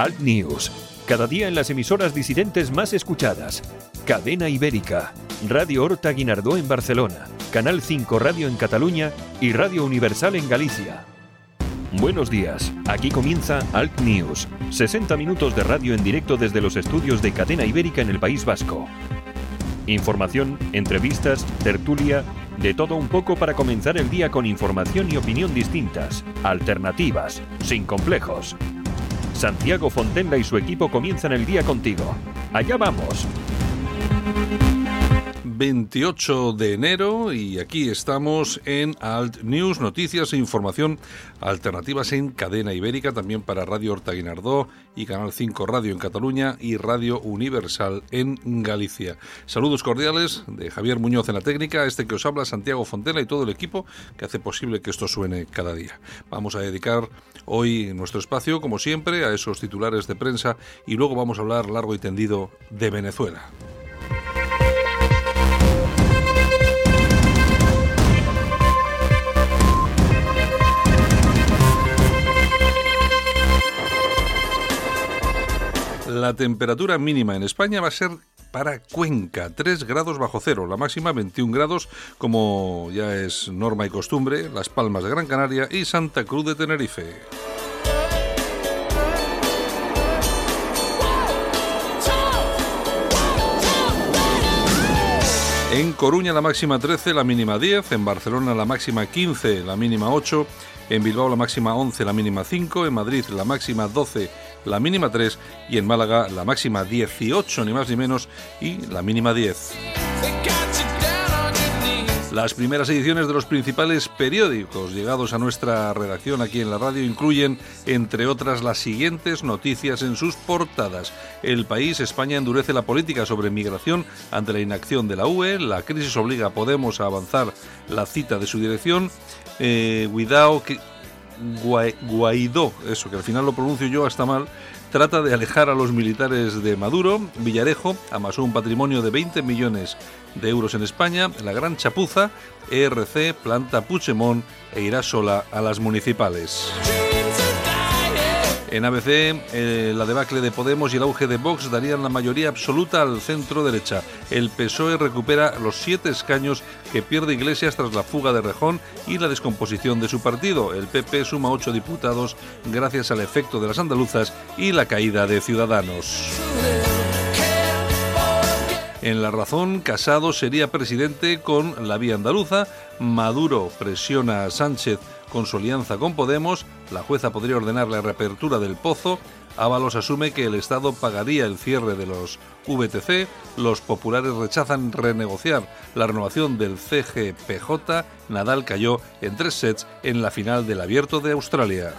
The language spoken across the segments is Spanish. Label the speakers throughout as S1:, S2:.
S1: Alt News, cada día en las emisoras disidentes más escuchadas. Cadena Ibérica, Radio Horta Guinardó en Barcelona, Canal 5 Radio en Cataluña y Radio Universal en Galicia. Buenos días, aquí comienza Alt News, 60 minutos de radio en directo desde los estudios de Cadena Ibérica en el País Vasco. Información, entrevistas, tertulia, de todo un poco para comenzar el día con información y opinión distintas, alternativas, sin complejos. Santiago Fontenla y su equipo comienzan el día contigo. Allá vamos.
S2: 28 de enero y aquí estamos en Alt News, noticias e información alternativas en cadena ibérica, también para Radio Horta Guinardó y Canal 5 Radio en Cataluña y Radio Universal en Galicia. Saludos cordiales de Javier Muñoz en la técnica, este que os habla Santiago Fontela y todo el equipo que hace posible que esto suene cada día. Vamos a dedicar hoy nuestro espacio, como siempre, a esos titulares de prensa y luego vamos a hablar largo y tendido de Venezuela. La temperatura mínima en España va a ser para Cuenca, 3 grados bajo cero, la máxima 21 grados, como ya es norma y costumbre, Las Palmas de Gran Canaria y Santa Cruz de Tenerife. En Coruña la máxima 13, la mínima 10, en Barcelona la máxima 15, la mínima 8, en Bilbao la máxima 11, la mínima 5, en Madrid la máxima 12, la mínima 3 y en Málaga la máxima 18, ni más ni menos, y la mínima 10. Las primeras ediciones de los principales periódicos llegados a nuestra redacción aquí en la radio incluyen, entre otras, las siguientes noticias en sus portadas. El país, España, endurece la política sobre migración ante la inacción de la UE. La crisis obliga a Podemos a avanzar la cita de su dirección. Eh, que Guaidó, eso que al final lo pronuncio yo hasta mal, trata de alejar a los militares de Maduro. Villarejo amasó un patrimonio de 20 millones de euros en España. La gran chapuza, ERC planta Puigdemont e irá sola a las municipales. En ABC, eh, la debacle de Podemos y el auge de Vox darían la mayoría absoluta al centro derecha. El PSOE recupera los siete escaños que pierde Iglesias tras la fuga de Rejón y la descomposición de su partido. El PP suma ocho diputados gracias al efecto de las andaluzas y la caída de Ciudadanos. En La Razón, Casado sería presidente con la vía andaluza, Maduro presiona a Sánchez con su alianza con Podemos, la jueza podría ordenar la reapertura del pozo, Ábalos asume que el Estado pagaría el cierre de los VTC, los populares rechazan renegociar la renovación del CGPJ, Nadal cayó en tres sets en la final del Abierto de Australia.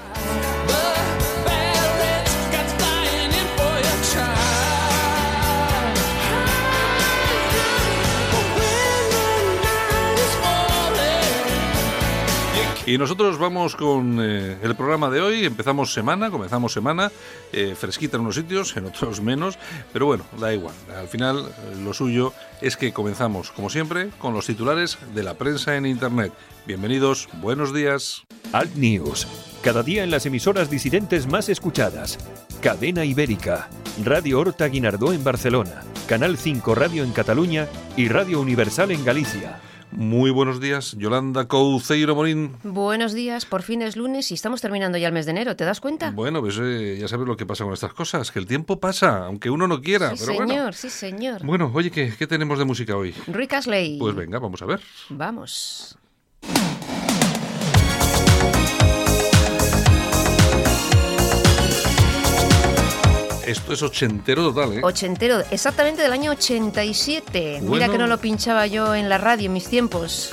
S2: Y nosotros vamos con eh, el programa de hoy. Empezamos semana, comenzamos semana, eh, fresquita en unos sitios, en otros menos, pero bueno, da igual. Al final, eh, lo suyo es que comenzamos, como siempre, con los titulares de la prensa en Internet. Bienvenidos, buenos días.
S1: Alt News, cada día en las emisoras disidentes más escuchadas. Cadena Ibérica, Radio Horta Guinardó en Barcelona, Canal 5 Radio en Cataluña y Radio Universal en Galicia.
S2: Muy buenos días, Yolanda Couceiro Morín.
S3: Buenos días, por fin es lunes y estamos terminando ya el mes de enero, ¿te das cuenta?
S2: Bueno, pues eh, ya sabes lo que pasa con estas cosas, que el tiempo pasa, aunque uno no quiera.
S3: Sí,
S2: pero
S3: señor, sí, señor.
S2: Bueno, oye, ¿qué, ¿qué tenemos de música hoy?
S3: Rick.
S2: Pues venga, vamos a ver.
S3: Vamos.
S2: Esto es ochentero total, ¿eh?
S3: Ochentero, exactamente del año 87. Mira
S2: Bueno.
S3: que no lo pinchaba yo en la radio en mis tiempos.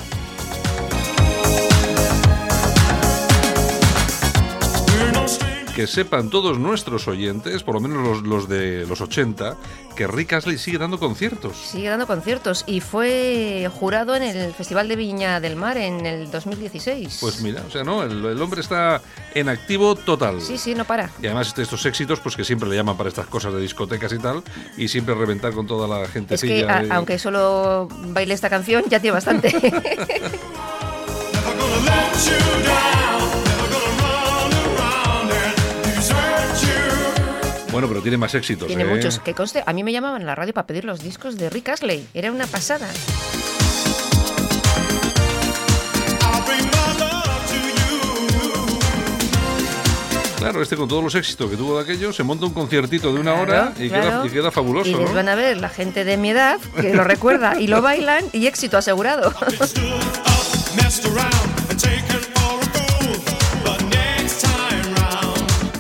S2: Que sepan todos nuestros oyentes, por lo menos los, los de los 80, que Rick Astley sigue dando conciertos.
S3: Sigue dando conciertos y fue jurado en el Festival de Viña del Mar en el 2016.
S2: Pues mira, o sea, no, el, el hombre está en activo total.
S3: Sí, sí, no para.
S2: Y además de estos éxitos, pues que siempre le llaman para estas cosas de discotecas y tal, y siempre reventar con toda la gente.
S3: Es que a- aunque solo baile esta canción, ya tiene bastante.
S2: Bueno, pero tiene más éxitos.
S3: Tiene
S2: ¿eh?
S3: muchos. Que conste, a mí me llamaban a la radio para pedir los discos de Rick Astley. Era una pasada.
S2: Claro, este con todos los éxitos que tuvo de aquello, se monta un conciertito de una
S3: Claro,
S2: hora y,
S3: claro.
S2: queda, y queda fabuloso,
S3: Y les
S2: ¿no?
S3: van a ver la gente de mi edad que lo recuerda y lo bailan y éxito asegurado.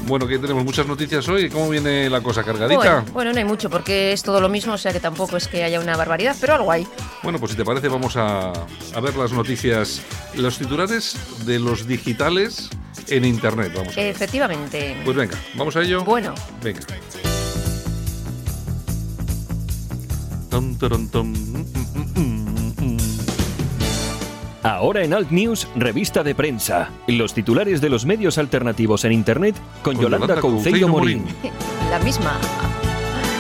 S2: Bueno, que tenemos muchas noticias hoy. ¿Cómo viene la cosa? ¿Cargadita?
S3: Bueno, bueno, no hay mucho porque es todo lo mismo, o sea que tampoco es que haya una barbaridad, pero algo hay.
S2: Bueno, pues si te parece, vamos a, a ver las noticias, los titulares de los digitales en Internet. Vamos a.
S3: Efectivamente.
S2: Pues venga, vamos a ello.
S3: Bueno.
S2: Venga. Tom, torom, tom. Mm, mm, mm, mm.
S1: Ahora en Alt News, revista de prensa. Los titulares de los medios alternativos en Internet con,
S2: Con
S1: Yolanda,
S2: Yolanda
S1: Couceiro Morín.
S2: Morín.
S3: La misma.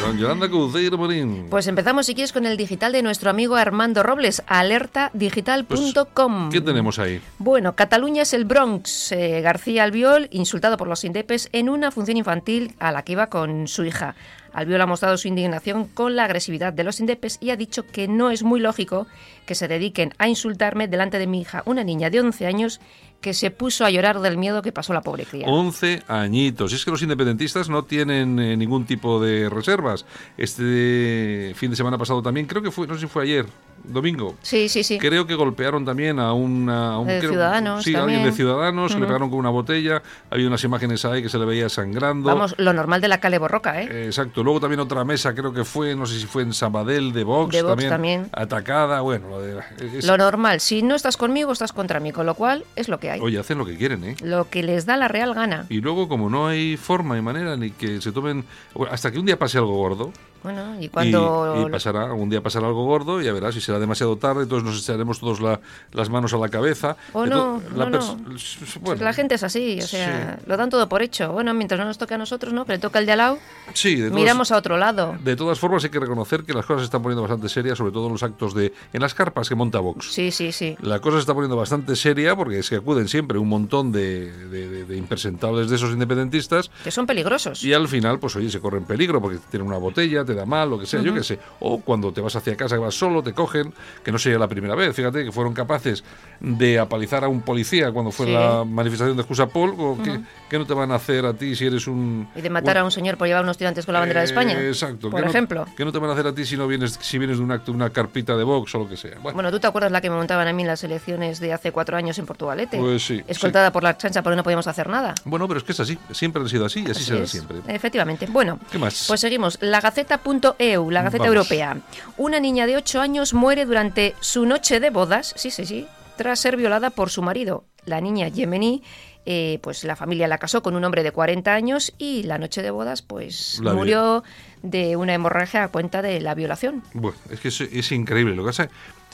S2: Con Yolanda Couceiro Morín.
S3: Pues empezamos, si quieres, con el digital de nuestro amigo Armando Robles, alertadigital.com.
S2: Pues, ¿Qué tenemos ahí?
S3: Bueno, Cataluña es el Bronx. Eh, García Albiol, insultado por los indepes en una función infantil a la que iba con su hija. Albiol ha mostrado su indignación con la agresividad de los indepes y ha dicho que no es muy lógico que se dediquen a insultarme delante de mi hija, una niña de 11 años que se puso a llorar del miedo que pasó la pobre cría.
S2: 11 añitos. Y es que los independentistas no tienen eh, ningún tipo de reservas. Este fin de semana pasado también, creo que fue, no sé si fue ayer, domingo.
S3: Sí, sí, sí.
S2: Creo que golpearon también a, una, a un
S3: De
S2: creo-
S3: Ciudadanos
S2: Sí, a alguien de. Ciudadanos, que le
S3: Ujú.
S2: pegaron con una botella. Había unas imágenes ahí que se le veía sangrando.
S3: Vamos, lo normal de la Cale Borroca, ¿eh?
S2: Eh, Exacto. Luego también otra mesa, creo que fue, no sé si fue en Sabadell, de Vox,
S3: De Vox
S2: también,
S3: también.
S2: atacada. Bueno, lo de- es-
S3: Lo normal. Si no estás conmigo, estás contra mí, con lo cual es lo que hay.
S2: oye, hacen lo que quieren, ¿eh?
S3: Lo que les da la real gana.
S2: Y luego, como no hay forma y manera ni que se tomen. hasta que un día pase algo gordo.
S3: Bueno, y
S2: y-
S3: cuando...
S2: Y, pasará, algún día pasará algo gordo, y ya verás, si será demasiado tarde, entonces nos echaremos todos la- las manos a la cabeza.
S3: O no,
S2: la
S3: no,
S2: pers-
S3: no.
S2: s- bueno,
S3: la gente es así, o sea,
S2: sí.
S3: lo dan todo por hecho. Bueno, mientras no nos toque a nosotros, ¿no? Pero toca el de al lado,
S2: Sí, de todas,
S3: miramos a otro lado.
S2: de todas formas hay que reconocer que las cosas se están poniendo bastante serias, sobre todo en los actos de. en las carpas que monta Vox.
S3: Sí, sí, sí.
S2: La cosa se está poniendo bastante seria porque es que acuden siempre un montón de, de- de- de impresentables de esos independentistas
S3: Que son peligrosos.
S2: y al final, pues oye, se corre en peligro porque tienen una botella, te da mal, lo que sea, yo qué sé. O cuando te vas hacia casa, que vas solo, te cogen, que no sería la primera vez. Fíjate que fueron capaces de apalizar a un policía cuando fue
S3: Sí.
S2: la manifestación de Jusapol. o ¿qué, qué no te van a hacer a ti si eres un.
S3: Y de matar a un señor por llevar unos tirantes con la bandera de España.
S2: Eh, Exacto.
S3: Por
S2: ¿qué no-
S3: ejemplo.
S2: ¿Qué no te van a hacer a ti si no vienes, si vienes de un acto, una carpita de Vox o lo que sea? Bueno,
S3: Bueno, ¿tú te acuerdas la que me montaban a mí en las elecciones de hace cuatro años en Portugalete?
S2: Pues sí,
S3: Escoltada por la chancha porque no podíamos hacer nada.
S2: bueno, pero es que es así. Siempre han sido así y así,
S3: Así
S2: será
S3: es.
S2: siempre.
S3: Efectivamente. Bueno,
S2: ¿Qué más?
S3: pues seguimos. La Gaceta.eu, la Gaceta
S2: Vamos.
S3: Europea. Una niña de 8 años muere durante su noche de bodas, sí, sí, sí, tras ser violada por su marido. La niña yemení, eh, pues la familia la casó con un hombre de 40 años y la noche de bodas, pues
S2: La
S3: murió de una hemorragia a cuenta de la violación.
S2: Bueno, es que es, es increíble lo que pasa.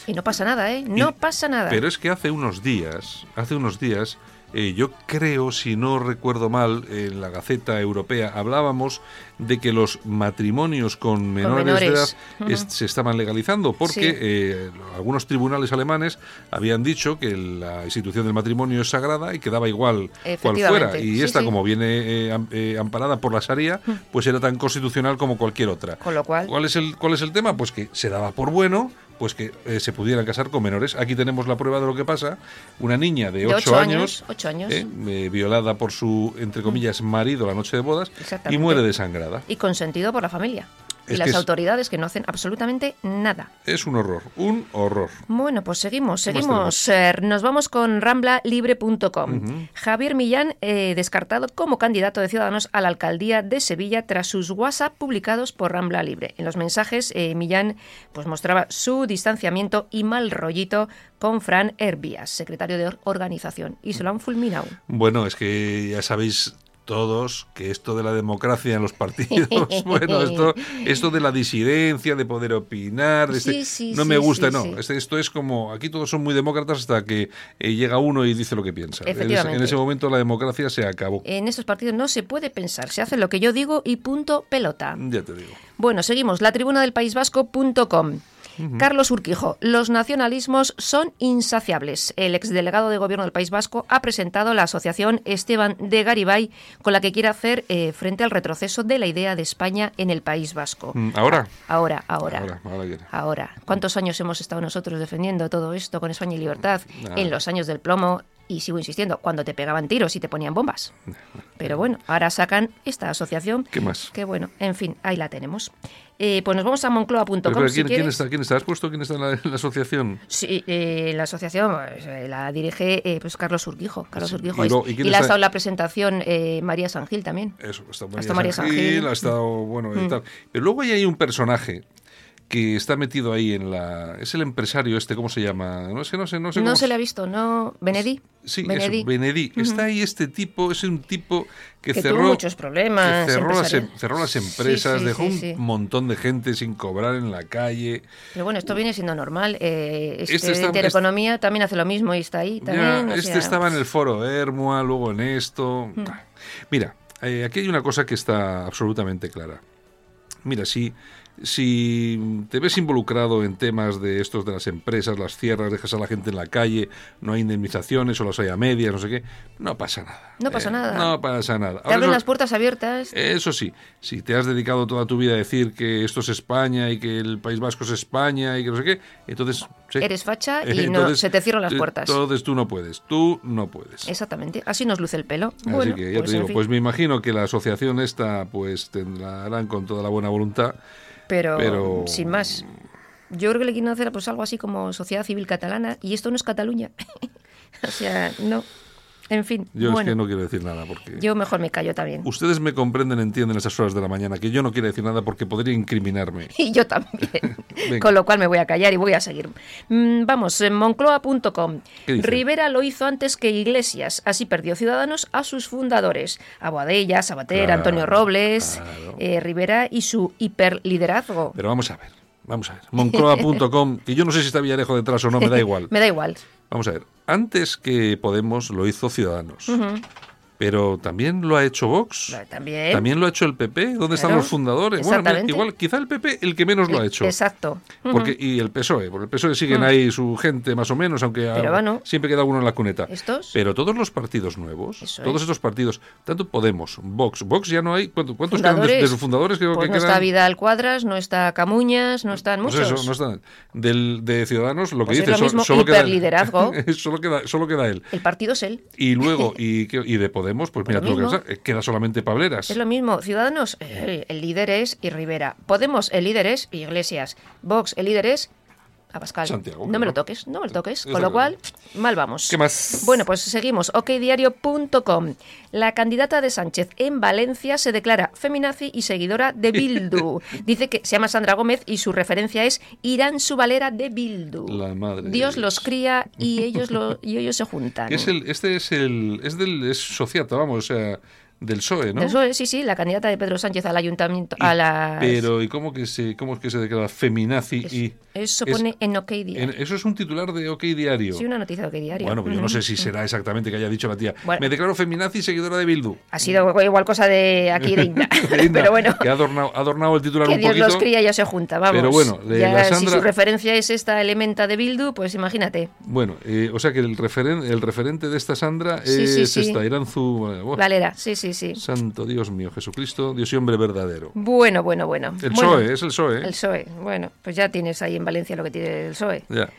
S3: Y no pasa nada, ¿eh? No
S2: Y-
S3: pasa nada.
S2: Pero es que hace unos días, hace unos días, eh, yo creo, si no recuerdo mal, en la Gaceta Europea hablábamos de que los matrimonios con menores, de edad es- se estaban legalizando porque
S3: Sí.
S2: eh, algunos tribunales alemanes habían dicho que la institución del matrimonio es sagrada y que daba igual cual fuera. Y
S3: sí,
S2: esta,
S3: sí.
S2: como viene eh, am- eh, amparada por la Sharia, pues era tan constitucional como cualquier otra.
S3: Con lo cual-
S2: ¿Cuál es el, cuál es el tema? Pues que se daba por bueno pues que eh, se pudieran casar con menores. Aquí tenemos la prueba de lo que pasa. Una niña de
S3: De
S2: 8
S3: ocho
S2: años,
S3: años, ocho años.
S2: eh, eh, violada por su, entre comillas, marido la noche de bodas y muere desangrada.
S3: Y consentido por la familia.
S2: Es
S3: y las
S2: es-
S3: autoridades que no hacen absolutamente nada.
S2: Es un horror, un horror.
S3: Bueno, pues seguimos,
S2: ¿Qué más
S3: seguimos. Eh, nos vamos con ramblalibre.com.
S2: Ujú.
S3: Javier Millán, eh, descartado como candidato de Ciudadanos a la alcaldía de Sevilla tras sus WhatsApp publicados por Rambla Libre. En los mensajes, eh, Millán pues, mostraba su distanciamiento y mal rollito con Fran Herbias, secretario de or- organización, y se lo han fulminado.
S2: Bueno, es que ya sabéis todos que esto de la democracia en los partidos, bueno, esto, esto de la disidencia, de poder opinar, de
S3: Sí,
S2: este-
S3: sí,
S2: no
S3: sí,
S2: me gusta, no. Este- esto es como, aquí todos son muy demócratas hasta que eh, llega uno y dice lo que piensa. En en ese momento la democracia se acabó.
S3: En estos partidos no se puede pensar, se hace lo que yo digo y punto pelota.
S2: Ya te digo.
S3: Bueno, seguimos. La tribuna del País Vasco.com. Carlos Urquijo, los nacionalismos son insaciables. El exdelegado de gobierno del País Vasco ha presentado la asociación Esteban de Garibay con la que quiere hacer eh, frente al retroceso de la idea de España en el País Vasco.
S2: Mm, ¿Ahora?
S3: Ahora, ahora.
S2: Ahora, ahora.
S3: ¿Cuántos años hemos estado nosotros defendiendo todo esto con España y libertad? En los años del plomo, y sigo insistiendo, cuando te pegaban tiros y te ponían bombas. Pero bueno, ahora sacan esta asociación.
S2: ¿Qué más?
S3: Que bueno, en fin, ahí la tenemos. Eh, pues nos vamos a moncloa.com
S2: pero,
S3: si
S2: ¿quién, quién está, ¿Quién está? ¿Has puesto quién está en la, en la asociación?
S3: Sí, eh, la asociación pues, eh, la dirige eh, pues Carlos Urquijo. Carlos
S2: Sí.
S3: Urquijo
S2: ¿Y luego- y
S3: y,
S2: quién
S3: le ha estado la presentación eh, María Sangil también.
S2: Eso, está María,
S3: estado María
S2: Sangil,
S3: Sangil.
S2: ha estado, bueno, y
S3: Mm.
S2: tal. Pero luego ahí hay un personaje que está metido ahí en la... Es el empresario este, ¿cómo se llama? No sé, no sé, no sé
S3: No
S2: cómo
S3: se le ha visto, ¿no? Benedí.
S2: Sí,
S3: Benedí.
S2: eso, Benedí. Está ahí este tipo, es un tipo que,
S3: Que
S2: cerró...
S3: tuvo muchos problemas
S2: que cerró, las, em- cerró las empresas,
S3: sí,
S2: dejó
S3: sí,
S2: un montón de gente sin cobrar en la calle.
S3: Pero bueno, esto viene siendo normal. Eh, este,
S2: Este está-
S3: Intereconomía también hace lo mismo y está ahí también.
S2: este
S3: sea,
S2: estaba en el foro Hermua, luego en esto.
S3: Mm.
S2: Mira, eh, aquí hay una cosa que está absolutamente clara. Mira, si, si te ves involucrado en temas de estos de las empresas, las cierras, dejas a la gente en la calle, no hay indemnizaciones o las hay a medias, no sé qué, no pasa nada.
S3: No pasa
S2: Eh,
S3: nada.
S2: No pasa nada.
S3: Te
S2: Ahora
S3: abren
S2: eso-
S3: las puertas abiertas.
S2: eso sí, si te has dedicado toda tu vida a decir que esto es España y que el País Vasco es España y que no sé qué, entonces... sí.
S3: Eres facha y no, se te cierran las puertas.
S2: Entonces tú no puedes, tú no puedes.
S3: Exactamente. Así nos luce el pelo.
S2: Así
S3: bueno,
S2: que ya
S3: pues,
S2: te
S3: en
S2: digo,
S3: fin.
S2: pues me imagino que la asociación esta pues tendrá harán con toda la buena voluntad.
S3: Pero,
S2: pero-
S3: sin más. Yo creo que le quieren hacer pues algo así como sociedad civil catalana y esto no es Cataluña. o sea, no. En fin,
S2: Yo
S3: bueno,
S2: es que no quiero decir nada porque
S3: yo mejor me callo también.
S2: ustedes me comprenden, entienden esas horas de la mañana que yo no quiero decir nada porque podría incriminarme.
S3: Y yo también. Con lo cual me voy a callar y voy a seguir. Mm, vamos, en moncloa.com. Rivera lo hizo antes que Iglesias. Así perdió Ciudadanos a sus fundadores. A Boadella, Sabater,
S2: Claro,
S3: Antonio Robles,
S2: claro.
S3: eh, Rivera y su hiperliderazgo.
S2: Pero vamos a ver, vamos a ver. Moncloa.com, que yo no sé si está Villarejo detrás o no, me da igual.
S3: me da igual.
S2: Vamos a ver, antes que Podemos lo hizo Ciudadanos, pero también lo ha hecho Vox.
S3: También.
S2: También lo ha hecho el PP. ¿Dónde están los fundadores? Bueno, igual, quizá el PP el que menos lo ha hecho.
S3: Exacto.
S2: Porque, y el PSOE, porque el PSOE siguen ahí su gente más o menos, aunque
S3: Pero
S2: ah,
S3: bueno.
S2: siempre queda uno en la cuneta.
S3: ¿Estos?
S2: Pero todos los partidos nuevos,
S3: Eso
S2: todos
S3: es.
S2: estos partidos, tanto Podemos, Vox, Vox ya no hay, ¿cuánto- ¿cuántos quedan de, de sus fundadores? Creo
S3: Pues
S2: que
S3: no
S2: quedan,
S3: está Vidal Cuadras, no está Camuñas, no están
S2: pues
S3: muchos.
S2: eso, no están. Del, de Ciudadanos, lo que
S3: Pues es
S2: dice,
S3: lo
S2: so-
S3: mismo,
S2: solo queda solo, queda, solo queda él.
S3: El partido es él.
S2: Y luego, y, que- y de Podemos, pues mira tú que pasa, queda solamente Pableras.
S3: Es lo mismo. Ciudadanos, eh, el líder es y Rivera. Podemos, el líder es Iglesias. Vox, el líder es Abascal.
S2: Santiago,
S3: no me lo toques, no me lo toques. Con lo cual, mal vamos.
S2: ¿Qué más?
S3: Bueno, pues seguimos. okdiario.com. La candidata de Sánchez en Valencia se declara feminazi y seguidora de Bildu. Dice que se llama Sandra Gómez y su referencia es Irán Subalera de Bildu.
S2: La madre
S3: Dios los cría y ellos, lo, y ellos se juntan.
S2: Es el, este es el, es del, es sociata, vamos, o sea, del PSOE, ¿no?
S3: Eso es, sí, sí, la candidata de Pedro Sánchez al ayuntamiento, a la...
S2: Pero, ¿y cómo que se, cómo es que se declara feminazi y
S3: Eso
S2: es-
S3: pone en OK Diario.
S2: en- eso es un titular de OK Diario?
S3: Sí, una noticia de OK Diario.
S2: Bueno, pues yo no sé si será exactamente que haya dicho la tía.
S3: Bueno.
S2: Me declaro feminazi y seguidora de Bildu.
S3: Ha sido igual cosa de aquí de Inda.
S2: De Inda,
S3: Pero bueno,
S2: Que ha adornado, ha adornado el titular
S3: que
S2: un
S3: Dios
S2: poquito.
S3: los cría y ya se junta, vamos.
S2: Pero bueno, de
S3: Ya
S2: la
S3: si su referencia es esta elementa de Bildu, pues imagínate.
S2: Bueno, eh, o sea que el, referen, el referente de esta Sandra es
S3: sí, sí.
S2: esta, Iranzu.
S3: Valera, sí, sí, sí.
S2: Santo Dios mío, Jesucristo, Dios y hombre verdadero.
S3: Bueno, bueno, bueno.
S2: El
S3: Bueno,
S2: PSOE, es el PSOE.
S3: El PSOE. Bueno, pues ya tienes ahí en Valencia lo que tiene el PSOE.
S2: Ya.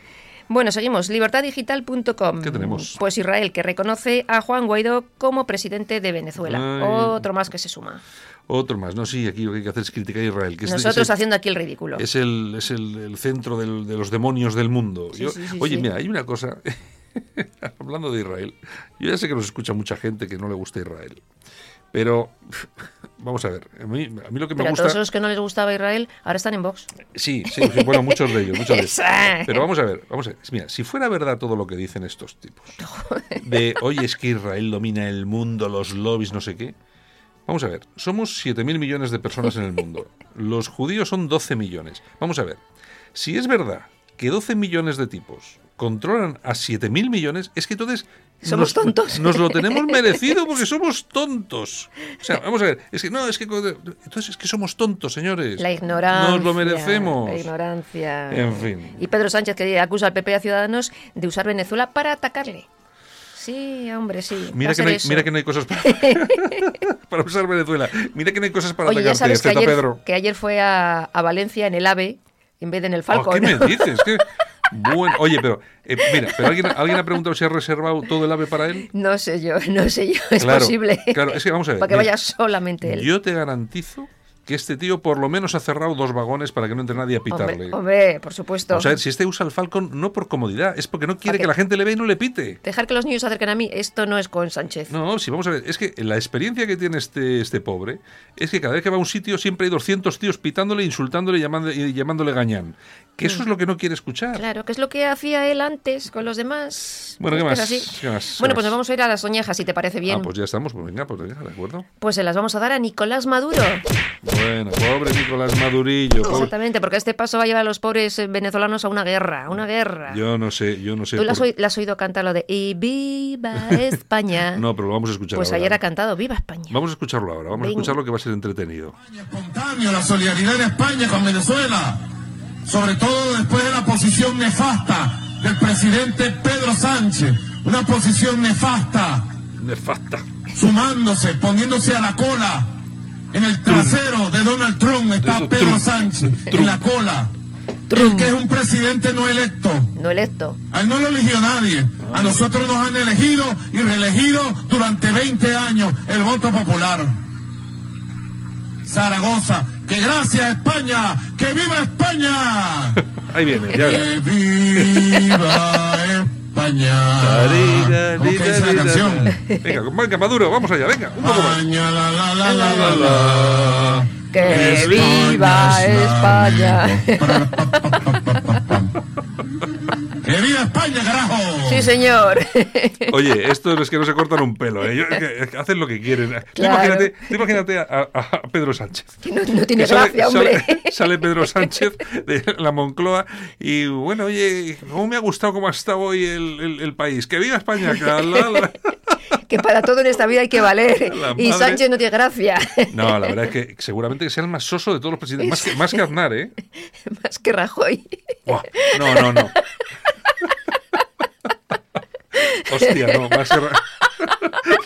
S3: Bueno, seguimos. Libertaddigital.com.
S2: ¿Qué tenemos?
S3: Pues Israel, que reconoce a Juan Guaidó como presidente de Venezuela.
S2: Ay.
S3: Otro más que se suma.
S2: Otro más. No, sí, aquí lo que hay que hacer es criticar a Israel. Que
S3: Nosotros
S2: es el-
S3: haciendo aquí el ridículo.
S2: Es el, es el, el centro del- de los demonios del mundo.
S3: Sí,
S2: Yo-
S3: sí, sí,
S2: oye, mira, hay una cosa, hablando de Israel, yo ya sé que nos escucha mucha gente que no le gusta Israel, pero vamos a ver, a mí, a mí lo que me
S3: Pero a
S2: gusta...
S3: todos los que no les gustaba Israel, ahora están en Vox.
S2: Sí, sí, bueno, muchos de ellos, muchos de ellos. Pero vamos a ver, vamos a ver. Mira, si fuera verdad todo lo que dicen estos tipos, de oye, es que Israel domina el mundo, los lobbies, no sé qué. Vamos a ver, somos 7.000 millones de personas en el mundo. Los judíos son 12 millones. Vamos a ver, si es verdad que 12 millones de tipos controlan a 7.000 millones, es que entonces
S3: somos tontos.
S2: Nos lo tenemos merecido porque somos tontos. O sea, vamos a ver, es que no, es que entonces es que somos tontos, señores.
S3: La ignorancia.
S2: Nos lo merecemos.
S3: La ignorancia.
S2: En fin.
S3: Y Pedro Sánchez que acusa al PP a Ciudadanos de usar Venezuela para atacarle. Sí, hombre, sí.
S2: Mira que, no hay, mira que no hay cosas para, para, usar Venezuela. Mira que no hay cosas para
S3: Oye,
S2: atacarte,
S3: ya sabes que ayer,
S2: Pedro.
S3: que ayer fue a, a, Valencia en el AVE en vez de en el Falcon.
S2: Oh, ¿Qué me dices? ¿Qué? Bueno, oye, pero eh, mira, pero alguien, alguien ha preguntado si ha reservado todo el ave para él.
S3: No sé yo, no sé yo, es
S2: claro,
S3: posible.
S2: Claro, es que vamos a ver.
S3: Para que
S2: mira,
S3: vaya solamente él.
S2: Yo te garantizo que este tío por lo menos ha cerrado dos vagones para que no entre nadie a pitarle.
S3: Hombre, hombre por supuesto.
S2: O sea, si este usa el Falcon no por comodidad, es porque no quiere que la gente le vea y no le pite.
S3: Dejar que los niños se acerquen a mí, esto no es con Sánchez.
S2: No, si vamos a ver, es que la experiencia que tiene este, este pobre es que cada vez que va a un sitio siempre hay 200 tíos pitándole, insultándole y llamándole, y llamándole gañán. Que eso es lo que no quiere escuchar.
S3: Claro, que es lo que hacía él antes con los demás.
S2: Bueno, ¿qué
S3: Pues
S2: más?
S3: que es así.
S2: ¿Qué más?
S3: Bueno,
S2: ¿Qué
S3: pues nos vamos a ir a las oñejas, si te parece bien.
S2: Ah, pues ya estamos, pues venga, pues venga, de acuerdo.
S3: Pues se las vamos a dar a Nicolás Maduro.
S2: Bueno, pobre Nicolás Madurillo. pobre-
S3: Exactamente, porque este paso va a llevar a los pobres eh, venezolanos a una guerra, a una guerra.
S2: Yo no sé, yo no sé.
S3: Tú
S2: por-
S3: le has oído cantar lo de Y viva España.
S2: No, pero lo vamos a escuchar
S3: pues
S2: ahora.
S3: ayer ha cantado Viva España.
S2: Vamos a escucharlo ahora, vamos a
S3: Venga.
S2: escucharlo que va a ser entretenido.
S4: espontáneo, la solidaridad de España con Venezuela, sobre todo después de la posición nefasta del presidente Pedro Sánchez, una posición nefasta,
S2: Nefasta.
S4: sumándose, poniéndose a la cola. En el trasero de Donald Trump está Pedro
S2: Trump.
S4: Sánchez,
S2: Trump.
S4: en la cola. El que es un presidente no electo.
S3: No electo.
S4: A él no lo eligió nadie. A nosotros nos han elegido y reelegido durante 20 años el voto popular. Zaragoza, que gracias España, que viva España,
S2: Ahí viene, ya
S4: que viva España. ¿Cómo que dice la canción?
S2: Venga, venga, Maduro, vamos allá, venga, un poco más.
S4: España, la la la la la la.
S3: ¡Que
S4: España
S3: viva
S4: es la-
S3: España!
S4: ¡Que viva España, carajo!
S3: Sí, señor.
S2: Oye, esto es que no se cortan un pelo, ¿eh? Yo- es que- hacen lo que quieren. Tú
S3: Claro.
S2: imagínate, tú imagínate a, a- a Pedro Sánchez.
S3: Que no, no tiene
S2: Que sale,
S3: gracia, hombre.
S2: sale- sale Pedro Sánchez de la Moncloa y bueno, oye, ¿cómo me ha gustado cómo ha estado hoy el, el- el país? ¡Que viva España! la- la-
S3: que para todo en esta vida hay que valer. Y. Sánchez no tiene gracia.
S2: No, la verdad es que seguramente que sea el más soso de todos los presidentes, más que, más que Aznar, ¿eh?
S3: Más que Rajoy.
S2: Buah, No, no, no. Hostia, no, más que, Ra-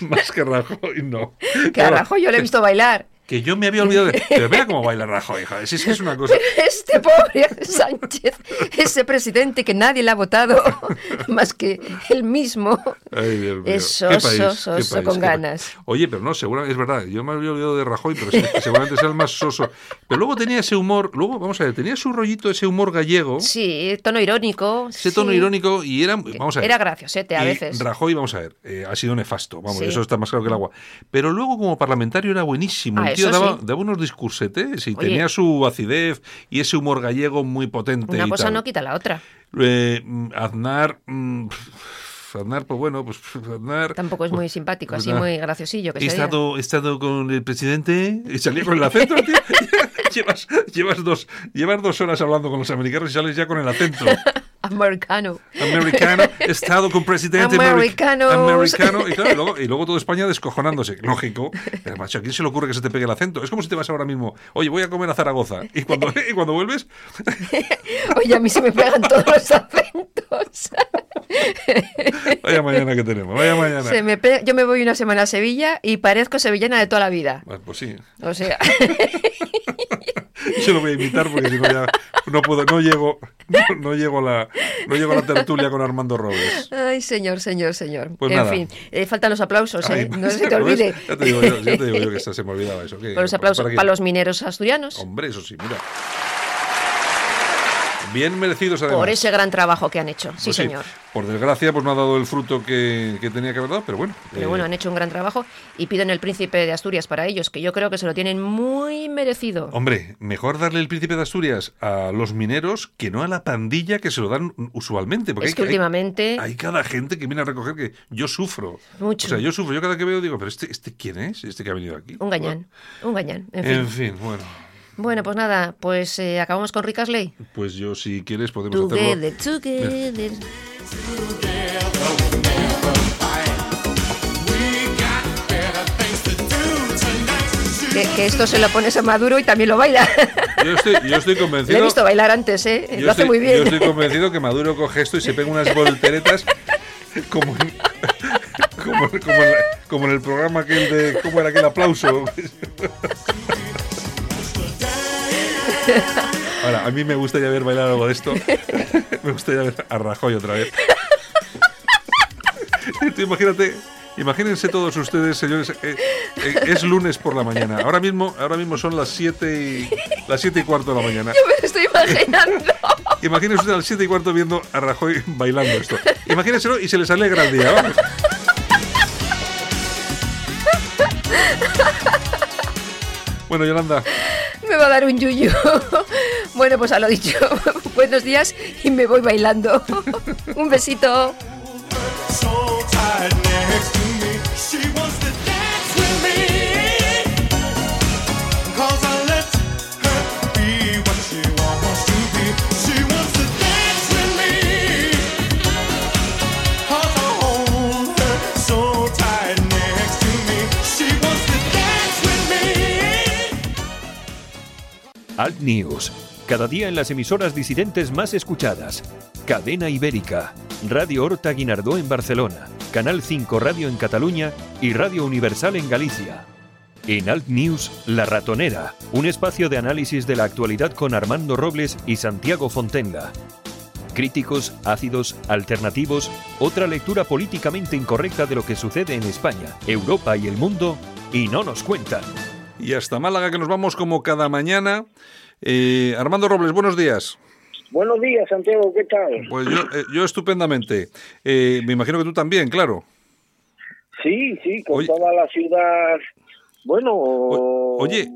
S2: más que Rajoy, no.
S3: Que a Rajoy yo le he visto bailar.
S2: Que yo me había olvidado de... Pero mira cómo baila Rajoy, si es que es una cosa...
S3: Este pobre Sánchez, ese presidente que nadie le ha votado, más que él mismo.
S2: Ay, Dios mío.
S3: Es soso, soso,
S2: país,
S3: con ganas.
S2: Oye, pero no, seguramente es verdad. Yo me había olvidado de Rajoy, pero seguramente sea el más soso. Pero luego tenía ese humor, luego, vamos a ver, tenía su rollito, ese humor gallego,
S3: Sí, tono irónico.
S2: ese tono
S3: sí.
S2: irónico y era, vamos a ver.
S3: Era graciosete a veces.
S2: Rajoy, vamos a ver, eh, ha sido nefasto, vamos,
S3: Sí.
S2: eso está más claro que el agua. Pero luego como parlamentario era buenísimo.
S3: Ah,
S2: tío
S3: eso
S2: daba,
S3: sí.
S2: daba unos discursetes y
S3: Oye.
S2: tenía su acidez y ese humor gallego muy potente.
S3: Una
S2: y
S3: cosa
S2: tal.
S3: no quita la otra.
S2: Eh, mm, Aznar, mm, Aznar, pues bueno, pues Aznar.
S3: Tampoco es
S2: pues-
S3: muy simpático, así muy graciosillo. Que
S2: He estado, he estado con el presidente y salía con el acento, tío. llevas, llevas, dos, llevas dos horas hablando con los americanos y sales ya con el acento.
S3: Americano.
S2: Americano, estado con presidente ameri-
S3: Americanos.
S2: americano. Y, claro, y luego, y luego todo España descojonándose. Lógico. Pero, macho, ¿a quién se le ocurre que se te pegue el acento? Es como si te vas ahora mismo, oye, voy a comer a Zaragoza. Y cuando, y cuando vuelves,
S3: Oye, a mí se me pegan todos los acentos.
S2: vaya mañana que tenemos, vaya mañana.
S3: Se me pe- Yo me voy una semana a Sevilla y parezco sevillana de toda la vida.
S2: Bueno, Pues sí,
S3: O sea,
S2: yo lo voy a imitar porque si no ya no puedo, no llego, no, no llego la, no llego a la tertulia con Armando Robles.
S3: ay, señor, señor, señor.
S2: Pues
S3: en
S2: nada.
S3: fin, eh, faltan los aplausos, ¿eh? No se te olvide.
S2: Ya te digo yo, ya te digo yo que se me olvidaba eso. que-
S3: Los aplausos
S2: para
S3: los mineros asturianos.
S2: Hombre, eso sí, mira. Bien merecidos además.
S3: Por ese gran trabajo que han hecho. Sí,
S2: Pues
S3: señor.
S2: Por desgracia, pues no ha dado el fruto que, que tenía que haber dado, pero bueno.
S3: Pero
S2: eh,
S3: bueno, han hecho un gran trabajo y piden el príncipe de Asturias para ellos, que yo creo que se lo tienen muy merecido.
S2: Hombre, mejor darle el príncipe de Asturias a los mineros que no a la pandilla que se lo dan usualmente. Porque
S3: es
S2: hay,
S3: que
S2: hay-
S3: últimamente
S2: hay cada gente que viene a recoger que yo sufro.
S3: Mucho.
S2: O sea, yo sufro. Yo cada que veo digo, pero este, este ¿quién es? Este que ha venido aquí.
S3: un gañán, un gañán. En fin.
S2: En fin, bueno.
S3: Bueno, pues nada, pues eh, acabamos con Rick Astley.
S2: Pues yo, si quieres, podemos hacerlo.
S3: Together, together, Que, esto se lo pones a Maduro y también lo baila.
S2: Yo estoy, yo estoy convencido.
S3: Le he visto bailar antes, ¿eh? lo hace muy bien.
S2: Yo estoy convencido que Maduro coge esto y se pega unas volteretas como en, como, como, en, el programa aquel de. ¿Cómo era aquel aplauso? Ahora, a mí me gustaría ver bailar algo de esto. me gustaría ver a Rajoy otra vez. imagínate, imagínense todos ustedes, señores, eh, eh, es lunes por la mañana. Ahora mismo, ahora mismo son las 7 y las siete y cuarto de la mañana.
S3: Yo me estoy imaginando.
S2: Imagínense usted a las 7 y cuarto viendo a Rajoy bailando esto. Imagínenselo y se les alegra el día. ¿vale? Bueno, Yolanda.
S3: Me va a dar un yuyu. Bueno, pues a lo dicho. Buenos días y me voy bailando. Un besito.
S1: Alt News, cada día en las emisoras disidentes más escuchadas. Cadena Ibérica, Radio Horta Guinardó en Barcelona, Canal 5 Radio en Cataluña y Radio Universal en Galicia. En Alt News, La Ratonera, un espacio de análisis de la actualidad con Armando Robles y Santiago Fontenga. Críticos, ácidos, alternativos, otra lectura políticamente incorrecta de lo que sucede en España, Europa y el mundo, y no nos cuentan
S2: y hasta Málaga, que nos vamos como cada mañana. Eh, Armando Robles, buenos días.
S5: Buenos días, Santiago, ¿qué tal?
S2: Pues yo, eh, yo estupendamente. Eh, me imagino que tú también, claro.
S5: Sí, sí, con toda la ciudad. Bueno,
S2: oye,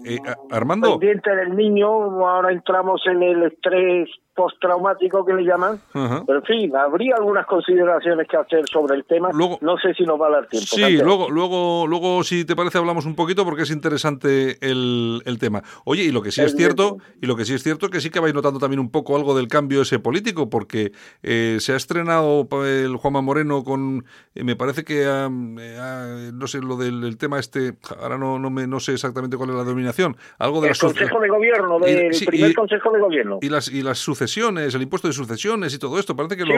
S2: Armando.
S5: Pendiente del niño, ahora entramos en el estrés postraumático que le llaman. Pero en fin, habría algunas consideraciones que hacer sobre el tema. no sé si nos va a dar tiempo.
S2: Sí, luego, luego, luego, si te parece, hablamos un poquito porque es interesante el, el tema. Oye, y lo que sí es, cierto, y lo que sí es cierto que sí que vais notando también un poco algo del cambio ese político, porque eh, se ha estrenado el Juanma Moreno con, eh, me parece que, eh, no sé, lo del tema este, ahora no, no, me, no sé exactamente cuál es la denominación, algo del
S5: Consejo de Gobierno, del primer Consejo de Gobierno.
S2: Y las, y las el impuesto de sucesiones y todo esto. Parece que, lo,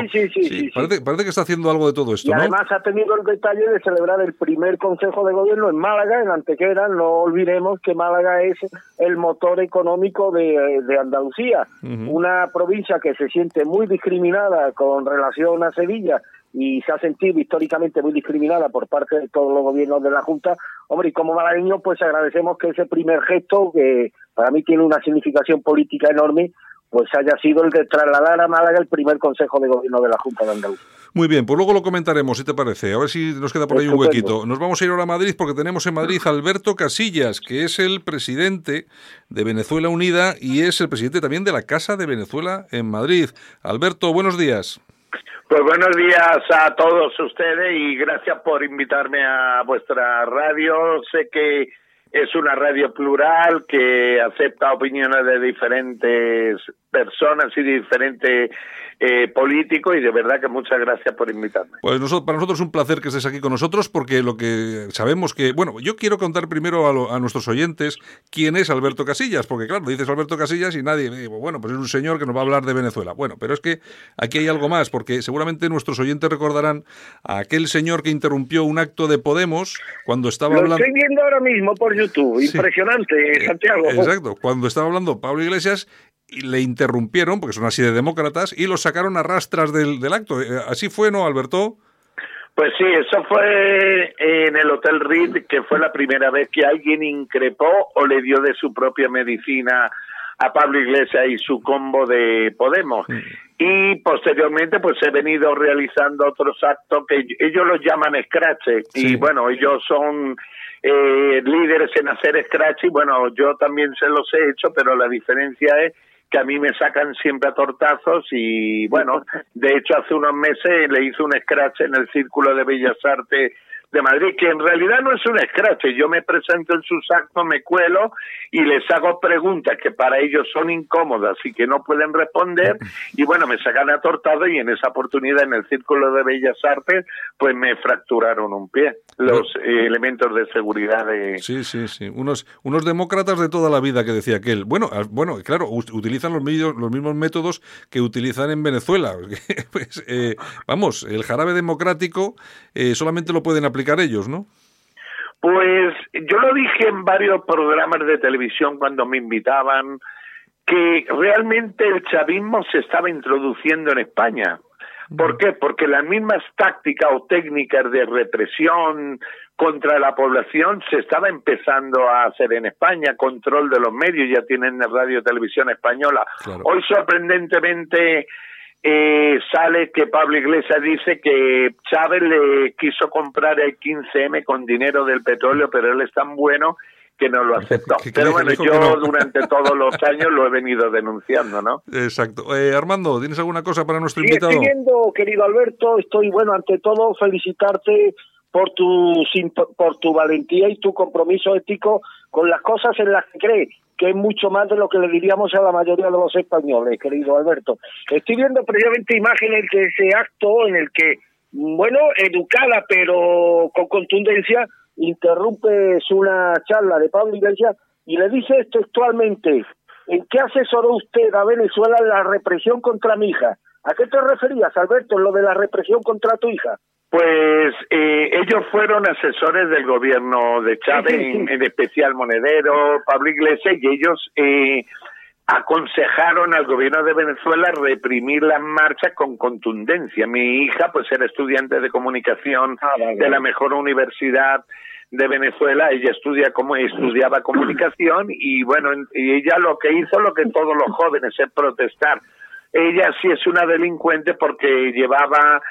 S2: parece, que está haciendo algo de todo esto.
S5: Y además ha tenido el detalle de celebrar el primer Consejo de Gobierno en Málaga, en Antequera. No olvidemos que Málaga es el motor económico de, Andalucía, una provincia que se siente muy discriminada con relación a Sevilla y se ha sentido históricamente muy discriminada por parte de todos los gobiernos de la Junta. Hombre, y como malagueño, pues agradecemos que ese primer gesto, que para mí tiene una significación política enorme, pues haya sido el que trasladar a Málaga el primer Consejo de Gobierno de la Junta de Andalucía.
S2: Muy bien, pues luego lo comentaremos, si te parece. A ver si nos queda por ahí un huequito. Nos vamos a ir ahora a Madrid porque tenemos en Madrid a Alberto Casillas, que es el presidente de Venezuela Unida y es el presidente también de la Casa de Venezuela en Madrid. Alberto, buenos días.
S6: Pues buenos días a todos ustedes y gracias por invitarme a vuestra radio. Sé que es una radio plural que acepta opiniones de diferentes personas y diferentes eh, políticos y de verdad que muchas gracias por invitarme.
S2: Pues para nosotros es un placer que estés aquí con nosotros porque lo que sabemos que, bueno, yo quiero contar primero a, nuestros oyentes quién es Alberto Casillas, porque claro, dices Alberto Casillas y nadie, bueno, pues es un señor que nos va a hablar de Venezuela. Bueno, pero es que aquí hay algo más, porque seguramente nuestros oyentes recordarán a aquel señor que interrumpió un acto de Podemos cuando estaba hablando...
S5: Lo estoy viendo ahora mismo por YouTube, impresionante, Santiago.
S2: Exacto, cuando estaba hablando Pablo Iglesias y le interrumpieron, porque son así de demócratas, y lo sacaron a rastras del, del acto. Eh, ¿Así fue, no, Alberto?
S6: Pues sí, eso fue en el Hotel Reed, que fue la primera vez que alguien increpó o le dio de su propia medicina a Pablo Iglesias y su combo de Podemos. Mm. Y posteriormente, pues he venido realizando otros actos que ellos los llaman scratch. Y bueno, ellos son eh, líderes en hacer scratch y bueno, yo también se los he hecho, pero la diferencia es que a mí me sacan siempre a tortazos y bueno, de hecho hace unos meses le hice un scratch en el Círculo de Bellas Artes de Madrid, que en realidad no es un escrache. Yo me presento en sus actos, me cuelo y les hago preguntas que para ellos son incómodas y que no pueden responder. Y bueno, me sacan atortado y en esa oportunidad en el Círculo de Bellas Artes, pues me fracturaron un pie. Los eh, elementos de seguridad de...
S2: Sí, sí, sí. Unos, unos demócratas de toda la vida que decía aquel. Bueno, bueno, claro, utilizan los, los mismos métodos que utilizan en Venezuela. pues, eh, vamos, el jarabe democrático eh, solamente lo pueden aplicar ellos, ¿no?
S6: Pues yo lo dije en varios programas de televisión cuando me invitaban que realmente el chavismo se estaba introduciendo en España. ¿Por qué? Porque las mismas tácticas o técnicas de represión contra la población se estaba empezando a hacer en España, control de los medios, ya tienen radio televisión española. Hoy sorprendentemente eh, sale que Pablo Iglesias dice que Chávez le quiso comprar el 15M con dinero del petróleo, pero él es tan bueno que no lo aceptó. Pero bueno, yo durante todos los años lo he venido denunciando, ¿no?
S2: Exacto. Eh, Armando, ¿tienes alguna cosa para nuestro invitado?
S5: Estoy viendo, querido Alberto, estoy, bueno, ante todo felicitarte por tu, por tu valentía y tu compromiso ético con las cosas en las que crees que es mucho más de lo que le diríamos a la mayoría de los españoles, querido Alberto. Estoy viendo previamente imágenes de ese acto en el que, bueno, educada pero con contundencia, interrumpes una charla de Pablo Iglesias y le dice textualmente, ¿en qué asesoró usted a Venezuela en la represión contra mi hija? ¿A qué te referías, Alberto, en lo de la represión contra tu hija?
S6: Pues eh, ellos fueron asesores del gobierno de Chávez, En, especial Monedero, Pablo Iglesias, y ellos eh, aconsejaron al gobierno de Venezuela reprimir las marchas con contundencia. Mi hija, pues era estudiante de comunicación ah, de la mejor universidad de Venezuela, ella estudia como estudiaba comunicación y bueno, y ella lo que hizo lo que todos los jóvenes es protestar. Ella sí es una delincuente porque llevaba